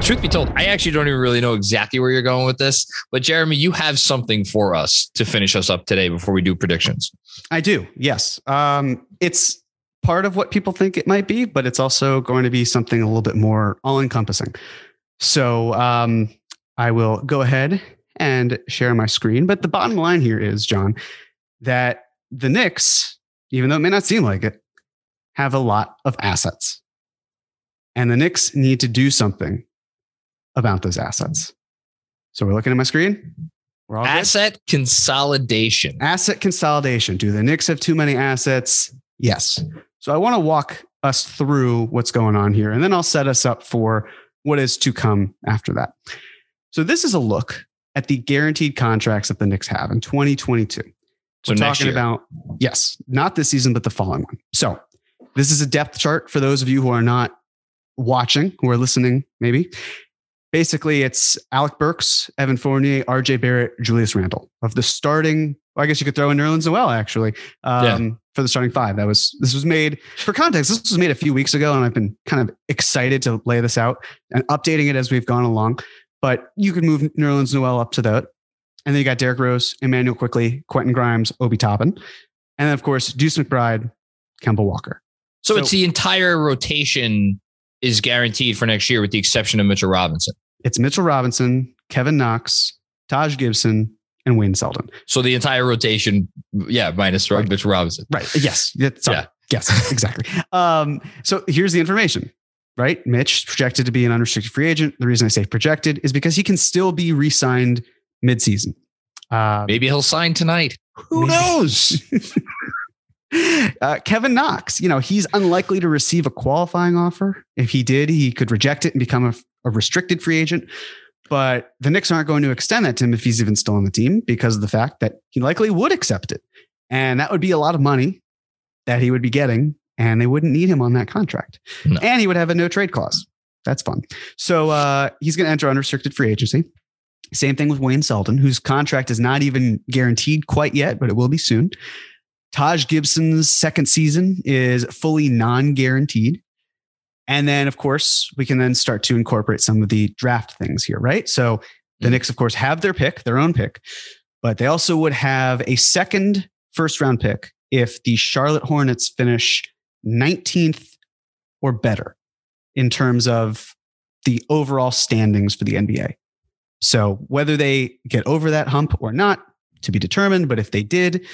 Speaker 1: Truth be told, I actually don't even really know exactly where you're going with this, but Jeremy, you have something for us to finish us up today before we do predictions.
Speaker 2: I do. Yes. Um, it's part of what people think it might be, but it's also going to be something a little bit more all encompassing. So um, I will go ahead and share my screen. But the bottom line here is, John, that the Knicks, even though it may not seem like it, have a lot of assets. And the Knicks need to do something about those assets. So we're looking at my screen. We're all good?
Speaker 1: Asset consolidation.
Speaker 2: Asset consolidation. Do the Knicks have too many assets? Yes. So I want to walk us through what's going on here, and then I'll set us up for what is to come after that. So this is a look at the guaranteed contracts that the Knicks have in 2022.
Speaker 1: So
Speaker 2: We're talking
Speaker 1: year.
Speaker 2: about yes, not this season, but the following one. So this is a depth chart for those of you who are not watching, who are listening, maybe. Basically, it's Alec Burks, Evan Fournier, RJ Barrett, Julius Randle of the starting. Well, I guess you could throw in Nerlens Noel actually um, yeah. for the starting five. That was this was made for context. This was made a few weeks ago, and I've been kind of excited to lay this out and updating it as we've gone along. But you could move Nerlens Noel up to that, and then you got Derrick Rose, Immanuel Quickley, Quentin Grimes, Obi Toppin, and then of course Deuce McBride, Kemba Walker.
Speaker 1: So, so, it's the entire rotation is guaranteed for next year, with the exception of Mitchell Robinson.
Speaker 2: It's Mitchell Robinson, Kevin Knox, Taj Gibson, and Wayne Selden.
Speaker 1: So the entire rotation, yeah, minus right. Mitchell Robinson.
Speaker 2: Right. Yes. Yeah. Yes. Exactly. um, so here's the information. Right. Mitch projected to be an unrestricted free agent. The reason I say projected is because he can still be re-signed midseason.
Speaker 1: Uh, maybe he'll sign tonight. Who knows?
Speaker 2: Uh, Kevin Knox, you know, he's unlikely to receive a qualifying offer. If he did, he could reject it and become a, a, restricted free agent. But the Knicks aren't going to extend that to him if he's even still on the team because of the fact that he likely would accept it. And that would be a lot of money that he would be getting, and they wouldn't need him on that contract. No. And he would have a no trade clause. That's fun. So uh, he's going to enter unrestricted free agency. Same thing with Wayne Selden, whose contract is not even guaranteed quite yet, but it will be soon. Taj Gibson's second season is fully non guaranteed. And then, of course, we can then start to incorporate some of the draft things here, right? So the mm-hmm. Knicks, of course, have their pick, their own pick, but they also would have a second first round pick if the Charlotte Hornets finish 19th or better in terms of the overall standings for the NBA. So whether they get over that hump or not, to be determined. But if they did,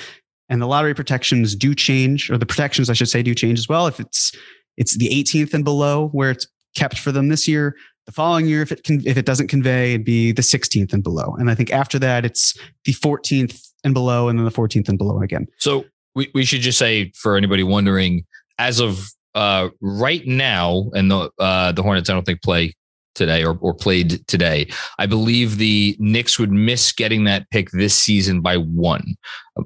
Speaker 2: and the lottery protections do change, or the protections I should say do change as well. If it's it's the 18th and below where it's kept for them this year. The following year, if it can, if it doesn't convey, it'd be the 16th and below. And I think after that, it's the 14th and below, and then the 14th and below again.
Speaker 1: So we, we should just say for anybody wondering, as of uh, right now, and the uh, the Hornets, I don't think play today or, or played today. I believe the Knicks would miss getting that pick this season by one.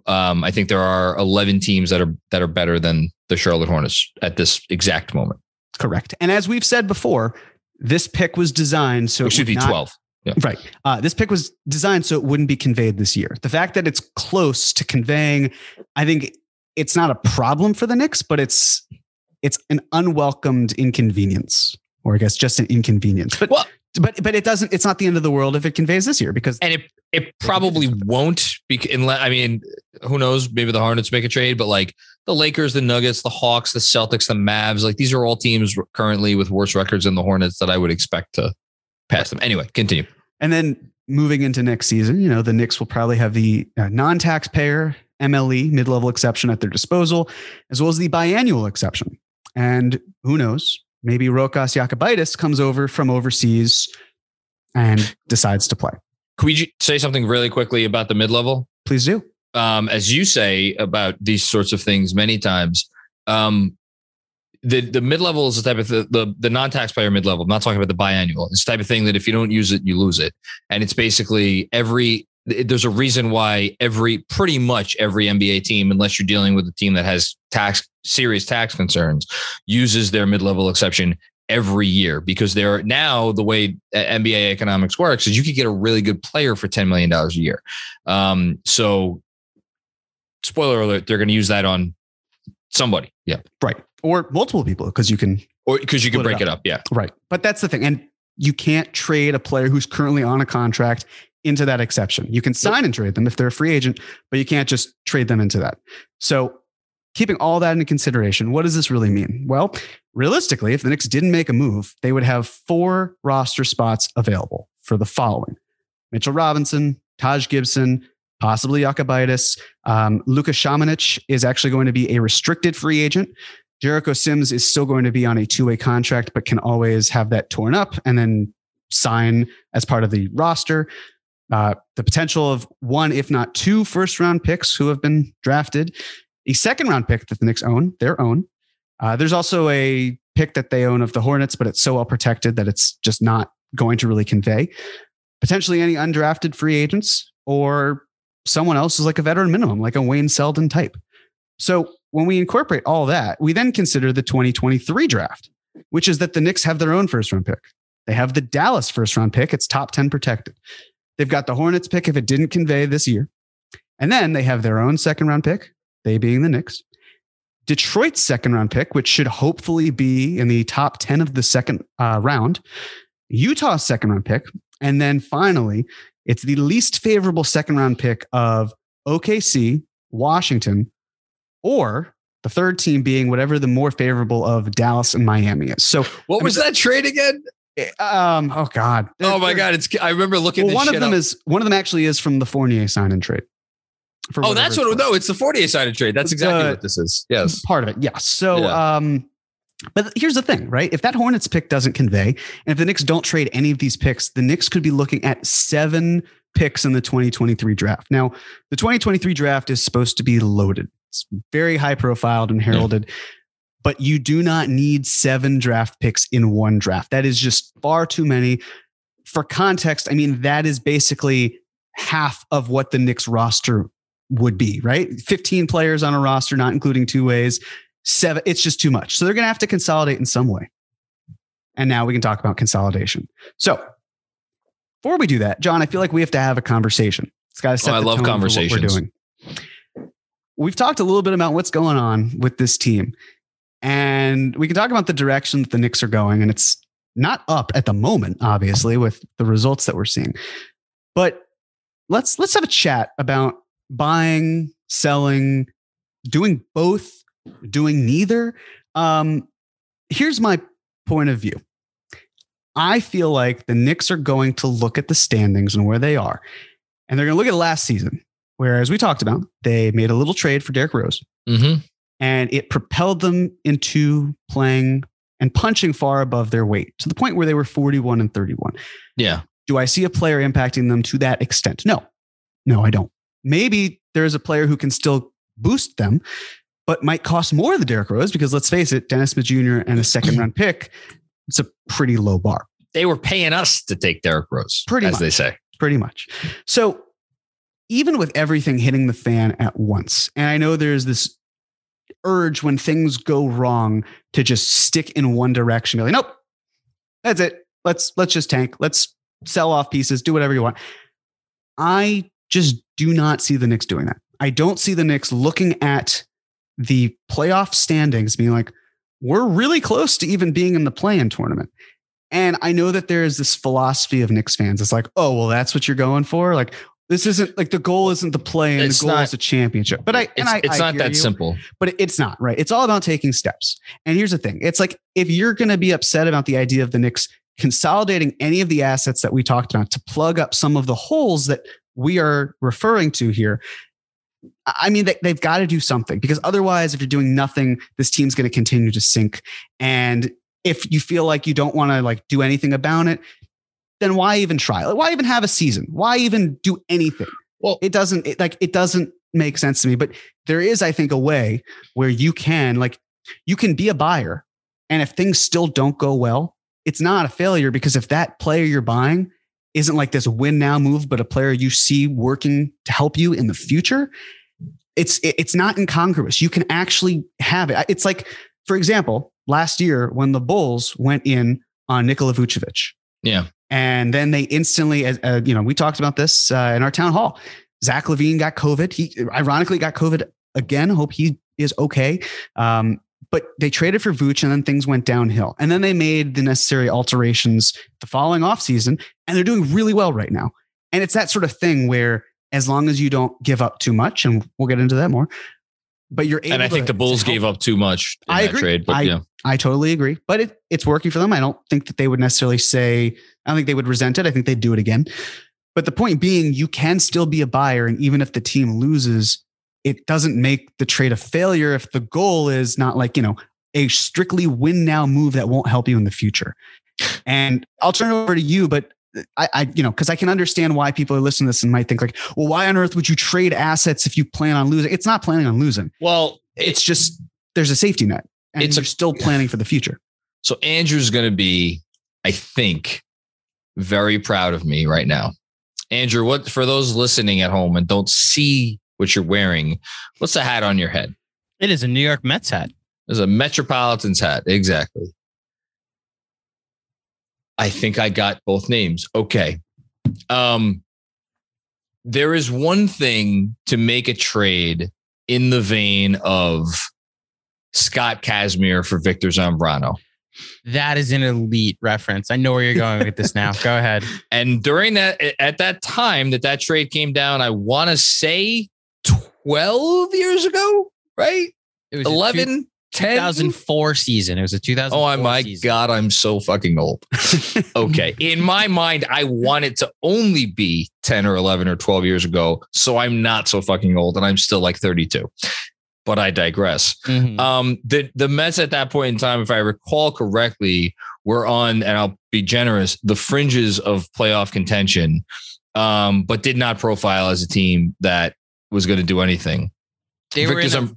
Speaker 1: Um, I think there are 11 teams that are that are better than the Charlotte Hornets at this exact moment.
Speaker 2: Correct. And as we've said before, this pick was designed so
Speaker 1: it, it should be not, 12.
Speaker 2: Yeah. Right. Uh, this pick was designed so it wouldn't be conveyed this year. The fact that it's close to conveying, I think it's not a problem for the Knicks, but it's it's an unwelcomed inconvenience or I guess just an inconvenience. But well, but but it doesn't. It's not the end of the world if it conveys this year because
Speaker 1: and it it probably won't. Be, unless, I mean, who knows? Maybe the Hornets make a trade, but like the Lakers, the Nuggets, the Hawks, the Celtics, the Mavs, like these are all teams currently with worse records than the Hornets that I would expect to pass them. Anyway, continue.
Speaker 2: And then moving into next season, you know, the Knicks will probably have the uh, non-taxpayer MLE mid-level exception at their disposal, as well as the biannual exception. And who knows? Maybe Rokas Jokubaitis comes over from overseas and decides to play.
Speaker 1: Could we say something really quickly about the mid level?
Speaker 2: Please do.
Speaker 1: Um, as you say about these sorts of things many times, um, the the mid level is the type of the the, the non taxpayer mid level. I'm not talking about the biannual. It's the type of thing that if you don't use it, you lose it, and it's basically every. There's a reason why every pretty much every NBA team, unless you're dealing with a team that has tax serious tax concerns uses their mid-level exception every year because they're now the way NBA economics works is you could get a really good player for $10 million a year. Um, so spoiler alert, they're going to use that on somebody. Yeah.
Speaker 2: Right. Or multiple people because you can,
Speaker 1: or because you can break it up. it up.
Speaker 2: Yeah. Right. But that's the thing. And you can't trade a player who's currently on a contract into that exception. You can sign and trade them if they're a free agent, but you can't just trade them into that. So keeping all that into consideration, what does this really mean? Well, realistically, if the Knicks didn't make a move, they would have four roster spots available for the following Mitchell Robinson, Taj Gibson, possibly Jokubaitis. Um, Luka Samanic is actually going to be a restricted free agent. Jericho Sims is still going to be on a two way contract, but can always have that torn up and then sign as part of the roster. Uh, the potential of one, if not two first round picks who have been drafted a second round pick that the Knicks own, their own. Uh, there's also a pick that they own of the Hornets, but it's so well protected that it's just not going to really convey. Potentially any undrafted free agents or someone else is like a veteran minimum, like a Wayne Selden type. So when we incorporate all that, we then consider the 2023 draft. which is that the Knicks have their own first round pick. They have the Dallas first round pick. It's top 10 protected. They've got the Hornets pick if it didn't convey this year. And then they have their own second round pick, they being the Knicks. Detroit's second round pick, which should hopefully be in the top 10 of the second uh, round. Utah's second round pick. And then finally, it's the least favorable second round pick of OKC, Washington, or the third team being whatever the more favorable of Dallas and Miami is. So
Speaker 1: what was that trade again?
Speaker 2: Um. Oh God.
Speaker 1: oh my God. It's. I remember looking.
Speaker 2: Well, one of them up. is one of them actually is from the Fournier sign and trade.
Speaker 1: oh, that's what. No, it's the Fournier sign and trade. That's exactly what this is. Yes,
Speaker 2: part of it. Yeah. So, yeah. um, but here's the thing, right? If that Hornets pick doesn't convey, and if the Knicks don't trade any of these picks, the Knicks could be looking at seven picks in the 2023 draft. Now, the 2023 draft is supposed to be loaded. It's very high profiled and heralded. Yeah but you do not need seven draft picks in one draft. That is just far too many. For context, I mean, that is basically half of what the Knicks roster would be, right? 15 players on a roster, not including two ways. Seven, it's just too much. So they're going to have to consolidate in some way. And now we can talk about consolidation. So before we do that, John, I feel like we have to have a conversation. It's got to oh, set
Speaker 1: oh, I love conversations.
Speaker 2: we're doing. We've talked a little bit about what's going on with this team. And we can talk about the direction that the Knicks are going. And it's not up at the moment, obviously, with the results that we're seeing. But let's let's have a chat about buying, selling, doing both, doing neither. Um, here's my point of view. I feel like the Knicks are going to look at the standings and where they are, and they're going to look at last season, where, as we talked about, they made a little trade for Derrick Rose.
Speaker 1: Mm-hmm
Speaker 2: and it propelled them into playing and punching far above their weight to the point where they were 41 and 31.
Speaker 1: Yeah.
Speaker 2: Do I see a player impacting them to that extent? No. No, I don't. Maybe there's a player who can still boost them, but might cost more than Derrick Rose because let's face it, Dennis Smith Jr. and a second round pick, it's a pretty low bar.
Speaker 1: They were paying us to take Derrick Rose, pretty as much, they say.
Speaker 2: Pretty much. So even with everything hitting the fan at once, and I know there's this urge when things go wrong to just stick in one direction. Be like, nope, that's it. Let's let's just tank. Let's sell off pieces. Do whatever you want. I just do not see the Knicks doing that. I don't see the Knicks looking at the playoff standings being like, we're really close to even being in the play-in tournament. And I know that there is this philosophy of Knicks fans. It's like, oh, well, that's what you're going for. Like, this isn't like the goal isn't the play and the goal not, is a championship. But I
Speaker 1: it's,
Speaker 2: I,
Speaker 1: it's
Speaker 2: I
Speaker 1: not that
Speaker 2: you,
Speaker 1: simple.
Speaker 2: But it's not right. It's all about taking steps. And here's the thing: it's like if you're going to be upset about the idea of the Knicks consolidating any of the assets that we talked about to plug up some of the holes that we are referring to here. I mean, they, they've got to do something because otherwise, if you're doing nothing, this team's going to continue to sink. And if you feel like you don't want to like do anything about it, then why even try? Like, why even have a season? Why even do anything? Well, it doesn't it, like it doesn't make sense to me. But there is, I think, a way where you can like you can be a buyer, and if things still don't go well, it's not a failure because if that player you're buying isn't like this win now move, but a player you see working to help you in the future, it's it's not incongruous. You can actually have it. It's like, for example, last year when the Bulls went in on Nikola Vucevic.
Speaker 1: Yeah.
Speaker 2: And then they instantly, uh, you know, we talked about this uh, in our town hall. Zach LaVine got COVID. He ironically got COVID again. Hope he is okay. Um, but they traded for Vooch and then things went downhill. And then they made the necessary alterations the following offseason, and they're doing really well right now. And it's that sort of thing where as long as you don't give up too much, and we'll get into that more, but you're able
Speaker 1: and I think the Bulls gave up too much
Speaker 2: I agree.
Speaker 1: trade. But
Speaker 2: I,
Speaker 1: yeah.
Speaker 2: I totally agree. But it, it's working for them. I don't think that they would necessarily say, I don't think they would resent it. I think they'd do it again. But the point being, you can still be a buyer. And even if the team loses, it doesn't make the trade a failure if the goal is not like, you know, a strictly win now move that won't help you in the future. And I'll turn it over to you, but I, I, you know, because I can understand why people are listening to this and might think like, well, why on earth would you trade assets if you plan on losing? It's not planning on losing.
Speaker 1: Well,
Speaker 2: it's just there's a safety net, and it's you're a, still planning for the future.
Speaker 1: So Andrew's going to be, I think, very proud of me right now. Andrew, what for those listening at home and don't see what you're wearing, what's the hat on your head?
Speaker 3: It is a New York Mets hat.
Speaker 1: It's a Metropolitan's hat, exactly. I think I got both names. Okay. Um, there is one thing to make a trade in the vein of Scott Kazmir for Victor Zambrano.
Speaker 3: That is an elite reference. I know where you're going with this now. Go ahead.
Speaker 1: And during that, at that time that that trade came down, I want to say 12 years ago, right?
Speaker 3: It was
Speaker 1: 11, 10?
Speaker 3: 2004 season. It was a 2000.
Speaker 1: Oh my
Speaker 3: season.
Speaker 1: God, I'm so fucking old. okay. In my mind, I want it to only be 10 or 11 or 12 years ago. So I'm not so fucking old and I'm still like 32. But I digress.
Speaker 3: Mhm.
Speaker 1: Um, the the Mets at that point in time, if I recall correctly, were on, and I'll be generous, the fringes of playoff contention, um, but did not profile as a team that was going to do anything.
Speaker 3: They were in a-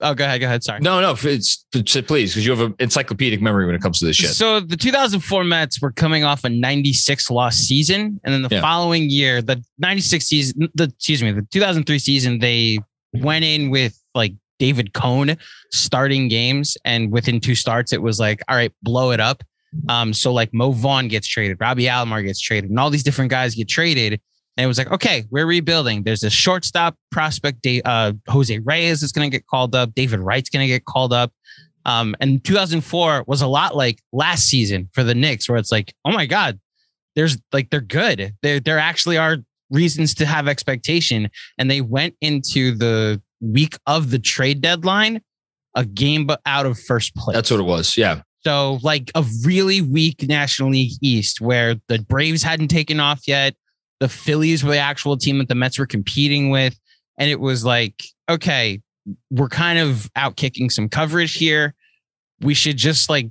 Speaker 3: oh, go ahead. Go ahead. Sorry.
Speaker 1: no, no, it's, please, because you have an encyclopedic memory when it comes to this shit.
Speaker 3: So the 2004 Mets were coming off a 96 loss season, and then the
Speaker 1: Yeah.
Speaker 3: following year, the 96 season, the excuse me, the 2003 season, they went in with like David Cone starting games, and within two starts, it was like, all right, blow it up. Um, so like Mo Vaughn gets traded, Robbie Alomar gets traded, and all these different guys get traded. And it was like, okay, we're rebuilding. There's a shortstop prospect, uh, Jose Reyes is going to get called up. David Wright's going to get called up. Um, and 2004 was a lot like last season for the Knicks, where it's like, oh my God, there's like they're good. There, there actually are reasons to have expectation. And they went into the week of the trade deadline, a game out of first place.
Speaker 1: That's what it was. Yeah.
Speaker 3: So like a really weak National League East where the Braves hadn't taken off yet. The Phillies were the actual team that the Mets were competing with. And it was like, okay, we're kind of out kicking some coverage here. We should just like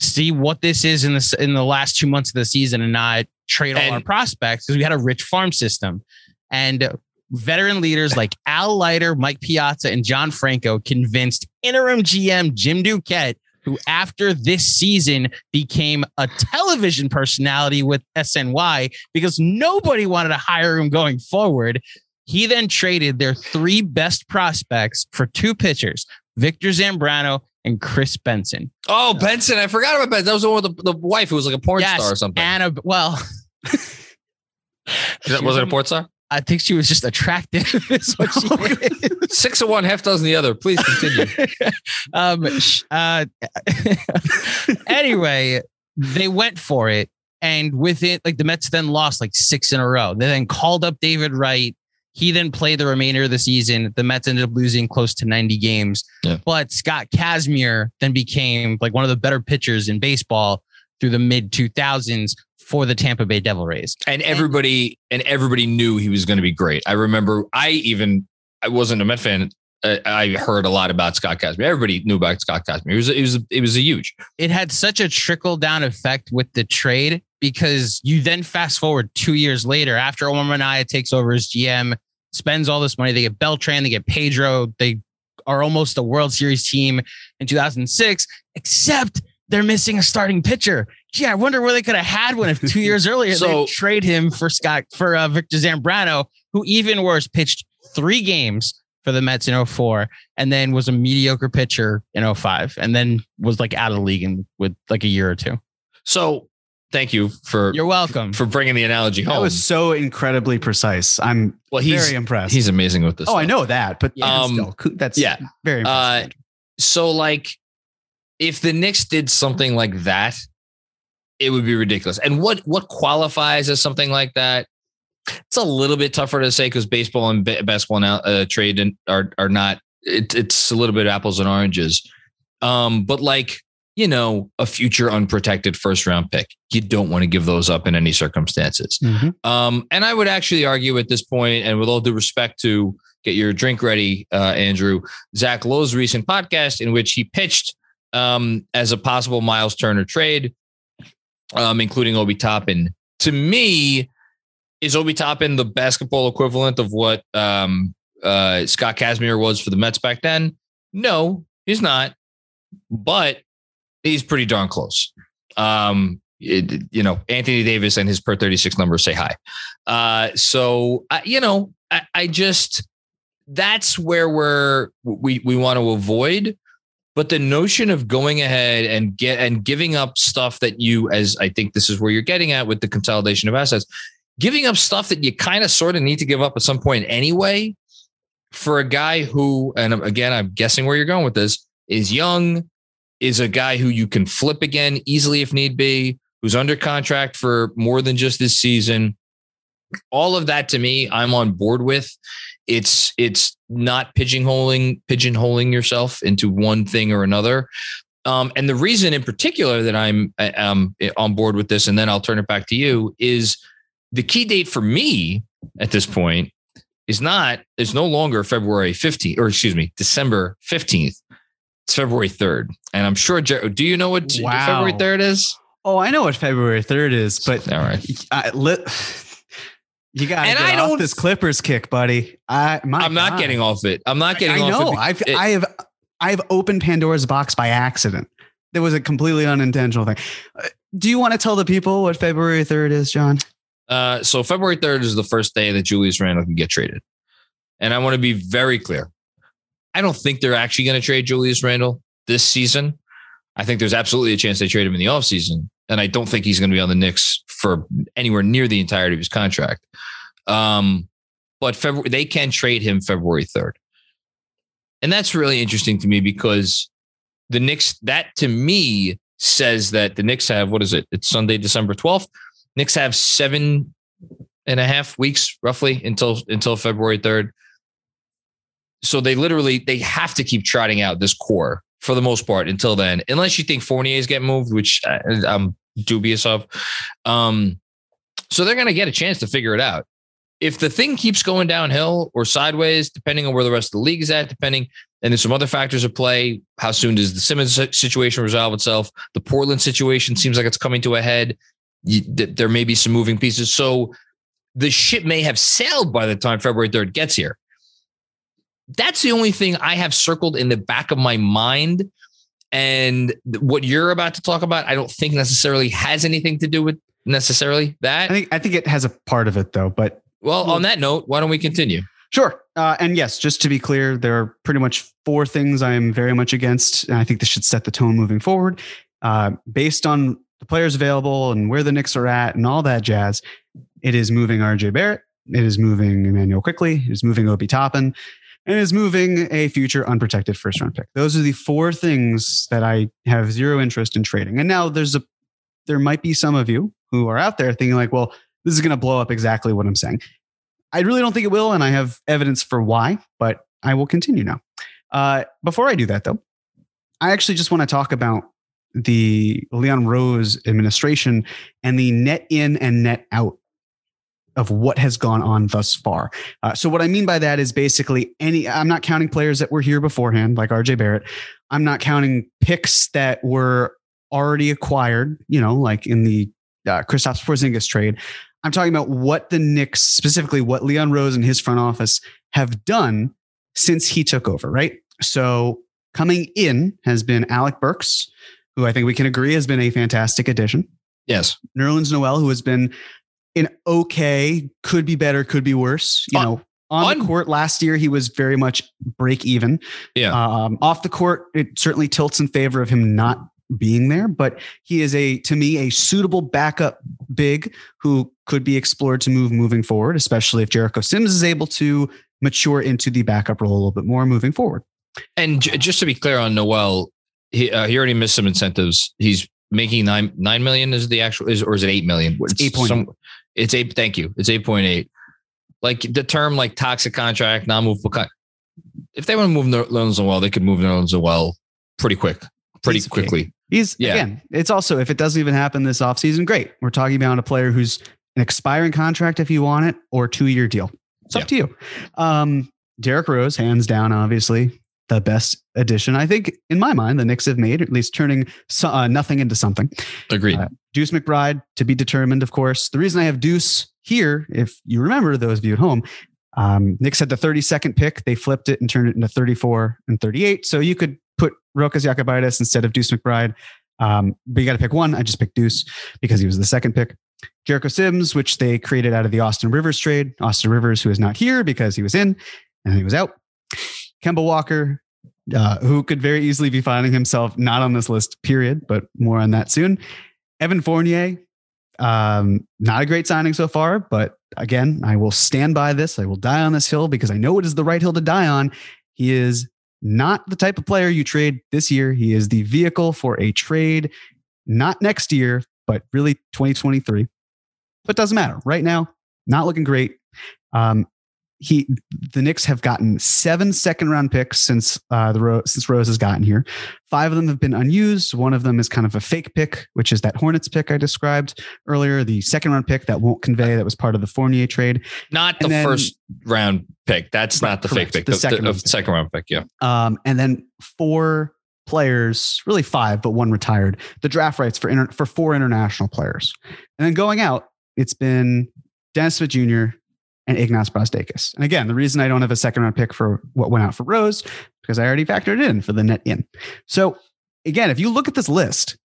Speaker 3: see what this is in the in the last two months of the season and not trade all
Speaker 1: And-
Speaker 3: our prospects because we had a rich farm system. And veteran leaders like Al Leiter, Mike Piazza, and John Franco convinced interim GM Jim Duquette, who after this season became a television personality with SNY because nobody wanted to hire him going forward. He then traded their three best prospects for two pitchers, Victor Zambrano and Kris Benson.
Speaker 1: Oh, uh, Benson. I forgot about Benson. That was the one with the, the wife who was like a porn
Speaker 3: Yes,
Speaker 1: star or something.
Speaker 3: Anna, well,
Speaker 1: That- was it a porn star?
Speaker 3: I think she was just attractive. Is what she is.
Speaker 1: Six of one, half dozen the other. Please continue.
Speaker 3: um, uh, anyway, they went for it, and with it, like the Mets then lost like six in a row. They then called up David Wright. He then played the remainder of the season. The Mets ended up losing close to 90 games.
Speaker 1: Yeah.
Speaker 3: But Scott Kazmir then became like one of the better pitchers in baseball through the mid 2000s for the Tampa Bay Devil Rays.
Speaker 1: and everybody and everybody knew he was going to be great. I remember I even I wasn't a Met fan. uh, I heard a lot about Scott Kazmir. Everybody knew about Scott Kazmir. It was it was it was a huge.
Speaker 3: it had such a trickle down effect with the trade because you then fast forward two years later after Omar Minaya takes over as GM, spends all this money. They get Beltran, they get Pedro, they are almost a World Series team in 2006, except they're missing a starting pitcher. Gee, I wonder where they could have had one if two years earlier
Speaker 1: So-
Speaker 3: they trade him for Scott for uh, Victor Zambrano, who even worse pitched three games for the Mets in 04 and then was a mediocre pitcher in 05 and then was like out of the league in with like a year or two.
Speaker 1: So thank you for
Speaker 3: You're welcome.
Speaker 1: for bringing the analogy home.
Speaker 2: That was so incredibly precise. I'm
Speaker 1: well, he's
Speaker 2: very impressed.
Speaker 1: he's amazing with this.
Speaker 2: oh, I know that, but
Speaker 1: Yeah.
Speaker 2: um,
Speaker 1: Um,
Speaker 2: still, that's
Speaker 1: yeah.
Speaker 2: very
Speaker 1: Uh, so like if the Knicks did something like that, it would be ridiculous. And what what qualifies as something like that? It's a little bit tougher to say because baseball and ba- basketball now uh, trade and are are not. It, it's a little bit apples and oranges. Um, but like you know, a future unprotected first round pick, you don't want to give those up in any circumstances.
Speaker 2: Mhm.
Speaker 1: Um, and I would actually argue at this point, and with all due respect to get your drink ready, uh, Andrew, Zach Lowe's recent podcast in which he pitched um, as a possible Myles Turner trade, um, including Obi Toppin. To me, is Obi Toppin the basketball equivalent of what um, uh, Scott Kazmir was for the Mets back then? No, he's not. But he's pretty darn close. Um, it, you know, Anthony Davis and his per 36 numbers say hi. Uh, so, I, you know, I, I just, that's where we're, we, we want to avoid. But the notion of going ahead and get and giving up stuff that you, as I think this is where you're getting at with the consolidation of assets, giving up stuff that you kind of sort of need to give up at some point anyway, for a guy who, and again, I'm guessing where you're going with this, is young, is a guy who you can flip again easily if need be, who's under contract for more than just this season. All of that to me, I'm on board with. It's it's not pigeonholing pigeonholing yourself into one thing or another. Um, and the reason in particular that I'm um, on board with this, and then I'll turn it back to you, is the key date for me at this point is not is no longer February 15th or excuse me December 15th. It's February 3rd, and I'm sure. Do you know what wow. February 3rd is?
Speaker 2: Oh, I know what February 3rd is, but
Speaker 1: all right.
Speaker 2: I, you got to get I off this Clippers kick, buddy. I,
Speaker 1: I'm God. not getting off it. I'm not getting
Speaker 2: I,
Speaker 1: I
Speaker 2: know. I've, it. I have, I've opened Pandora's box by accident. That was a completely unintentional thing. Uh, do you want to tell the people what February 3rd is, John?
Speaker 1: Uh, so February 3rd is the first day that Julius Randle can get traded. And I want to be very clear. I don't think they're actually going to trade Julius Randle this season. I think there's absolutely a chance they trade him in the offseason. And I don't think he's going to be on the Knicks for anywhere near the entirety of his contract. Um, but February, they can trade him February 3rd. And that's really interesting to me because the Knicks, that to me says that the Knicks have, what is it? It's Sunday, December 12th. Knicks have seven and a half weeks roughly until until February 3rd. So they literally they have to keep trotting out this core for the most part until then, unless you think Fournier's get moved, which I'm dubious of. Um, so they're going to get a chance to figure it out if the thing keeps going downhill or sideways, depending on where the rest of the league is at, depending, and there's some other factors at play. How soon does the Simmons situation resolve itself? The Portland situation seems like it's coming to a head. You, there may be some moving pieces. So the ship may have sailed by the time February 3rd gets here. That's the only thing I have circled in the back of my mind. And what you're about to talk about, I don't think necessarily has anything to do with necessarily that.
Speaker 2: I think I think it has a part of it though, but
Speaker 1: well, on that note, why don't we continue?
Speaker 2: Sure. Uh, and yes, just to be clear, there are pretty much four things I am very much against. And I think this should set the tone moving forward. Uh, based on the players available and where the Knicks are at and all that jazz, it is moving RJ Barrett. It is moving Immanuel Quickley. It is moving Obi Toppin. And is moving a future unprotected first round pick. Those are the four things that I have zero interest in trading. And now there's a, there might be some of you who are out there thinking like, well, this is going to blow up exactly what I'm saying. I really don't think it will, and I have evidence for why, but I will continue now. Uh, before I do that, though, I actually just want to talk about the Leon Rose administration and the net in and net out of what has gone on thus far. Uh, so, what I mean by that is basically any, I'm not counting players that were here beforehand, like RJ Barrett. I'm not counting picks that were already acquired, you know, like in the uh, Kristaps Porzingis trade. I'm talking about what the Knicks, specifically what Leon Rose and his front office have done since he took over, right? So coming in has been Alec Burks, who I think we can agree has been a fantastic addition.
Speaker 1: Yes.
Speaker 2: Nerlens Noel, who has been an okay, could be better, could be worse. You on, know, on, on, the court last year, he was very much break even.
Speaker 1: Yeah.
Speaker 2: Um, off the court, it certainly tilts in favor of him not being there, but he is a, to me, a suitable backup big who could be explored to move moving forward, especially if Jericho Sims is able to mature into the backup role a little bit more moving forward.
Speaker 1: And j- just to be clear on Noel, he, uh, he already missed some incentives. He's making nine nine million is the actual is or is it eight million?
Speaker 2: It's, it's eight point. Some,
Speaker 1: it's eight. Thank you. It's eight point eight. Like the term like toxic contract, non-movable. Con- if they want to move Nerlens Noel, they could move Nerlens Noel pretty quick, pretty He's quickly. Okay.
Speaker 2: He's yeah. again. It's also if it doesn't even happen this offseason, great. We're talking about a player who's an expiring contract if you want it, or two year deal. It's up to you. Um, Derrick Rose, hands down, obviously the best addition. I think, in my mind, the Knicks have made, at least turning so, uh, nothing into something.
Speaker 1: Agreed. Uh,
Speaker 2: Deuce McBride to be determined, of course. The reason I have Deuce here, if you remember those of you at home, um, Knicks had the 32nd pick. They flipped it and turned it into 34 and 38. So you could put Rokas Jokubaitis instead of Deuce McBride. Um, but you got to pick one. I just picked Deuce because he was the second pick. Jericho Sims, which they created out of the Austin Rivers trade. Austin Rivers, who is not here because he was in and he was out. Kemba Walker, uh, who could very easily be finding himself not on this list, period, but more on that soon. Evan Fournier, um, not a great signing so far, but again, I will stand by this. I will die on this hill because I know it is the right hill to die on. He is not the type of player you trade this year. He is the vehicle for a trade, not next year, but really 2023. But doesn't matter. Right now, not looking great. Um, he the Knicks have gotten seven second round picks since uh, the Rose, since Rose has gotten here. Five of them have been unused. One of them is kind of a fake pick, which is that Hornets pick I described earlier, the second round pick that won't convey that was part of the Fournier trade.
Speaker 1: Not the
Speaker 2: then-
Speaker 1: first round pick. That's
Speaker 2: Right,
Speaker 1: not the
Speaker 2: correct.
Speaker 1: fake pick.
Speaker 2: The
Speaker 1: The,
Speaker 2: second
Speaker 1: the-
Speaker 2: round pick.
Speaker 1: second round pick. Yeah.
Speaker 2: Um, and then four players, really five, but one retired. The draft rights for inter- for four international players, and then going out, it's been Dennis Smith Jr. and Ignas Brazdeikis. And again, the reason I don't have a second round pick for what went out for Rose because I already factored it in for the net in. So again, if you look at this list,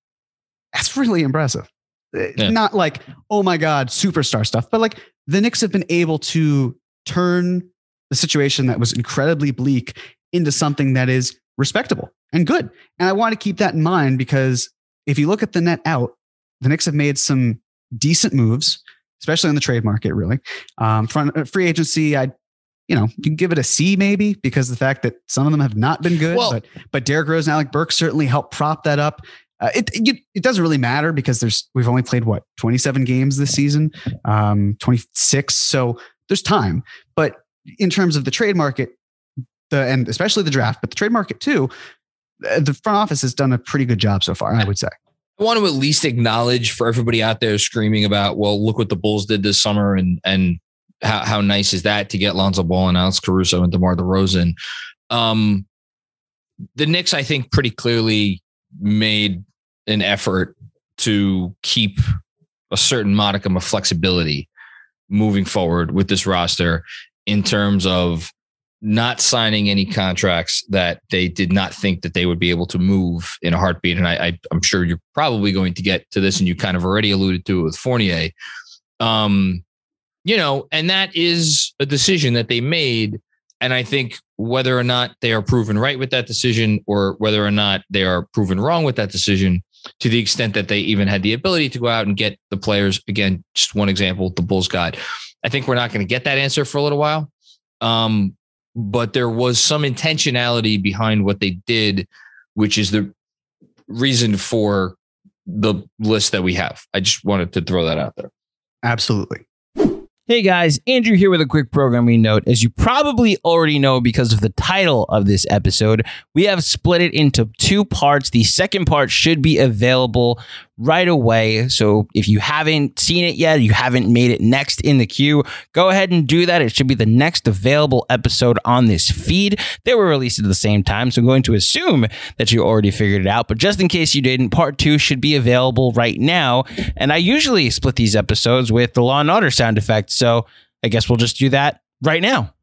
Speaker 2: that's really impressive. Uh,
Speaker 1: Yeah.
Speaker 2: Not like oh my god, superstar stuff, but like the Knicks have been able to turn the situation that was incredibly bleak into something that is respectable and good. And I want to keep that in mind because if you look at the net out, the Knicks have made some decent moves, especially in the trade market, really. Um, front, uh, free agency, I, you know, you can give it a C maybe because the fact that some of them have not been good,
Speaker 1: Well-
Speaker 2: but, but Derrick Rose and Alec Burks certainly helped prop that up. Uh, it, it it doesn't really matter because there's we've only played what 27 games this season, um, 26. So there's time. But in terms of the trade market, the and especially the draft, but the trade market too, uh, the front office has done a pretty good job so far. I would say.
Speaker 1: I want to at least acknowledge for everybody out there screaming about, well, look what the Bulls did this summer and and how, how nice is that to get Lonzo Ball and Alex Caruso and DeMar DeRozan. Um, the Knicks, I think, pretty clearly made an effort to keep a certain modicum of flexibility moving forward with this roster in terms of not signing any contracts that they did not think that they would be able to move in a heartbeat. And I, I I'm sure you're probably going to get to this, and you kind of already alluded to it with Fournier. Um, you know, and that is a decision that they made. And I think whether or not they are proven right with that decision or whether or not they are proven wrong with that decision, to the extent that they even had the ability to go out and get the players, again, just one example, the Bulls got. I think we're not going to get that answer for a little while. Um, but there was some intentionality behind what they did, which is the reason for the list that we have. I just wanted to throw that out there.
Speaker 2: Absolutely.
Speaker 3: Hey guys, Andrew here with a quick programming note. As you probably already know because of the title of this episode, we have split it into two parts. The second part should be available right away. So if you haven't seen it yet, you haven't made it next in the queue, go ahead and do that. It should be the next available episode on this feed. They were released at the same time, so I'm going to assume that you already figured it out. But just in case you didn't, part two should be available right now. And I usually split these episodes with the Law and Order sound effect. So I guess we'll just do that right now.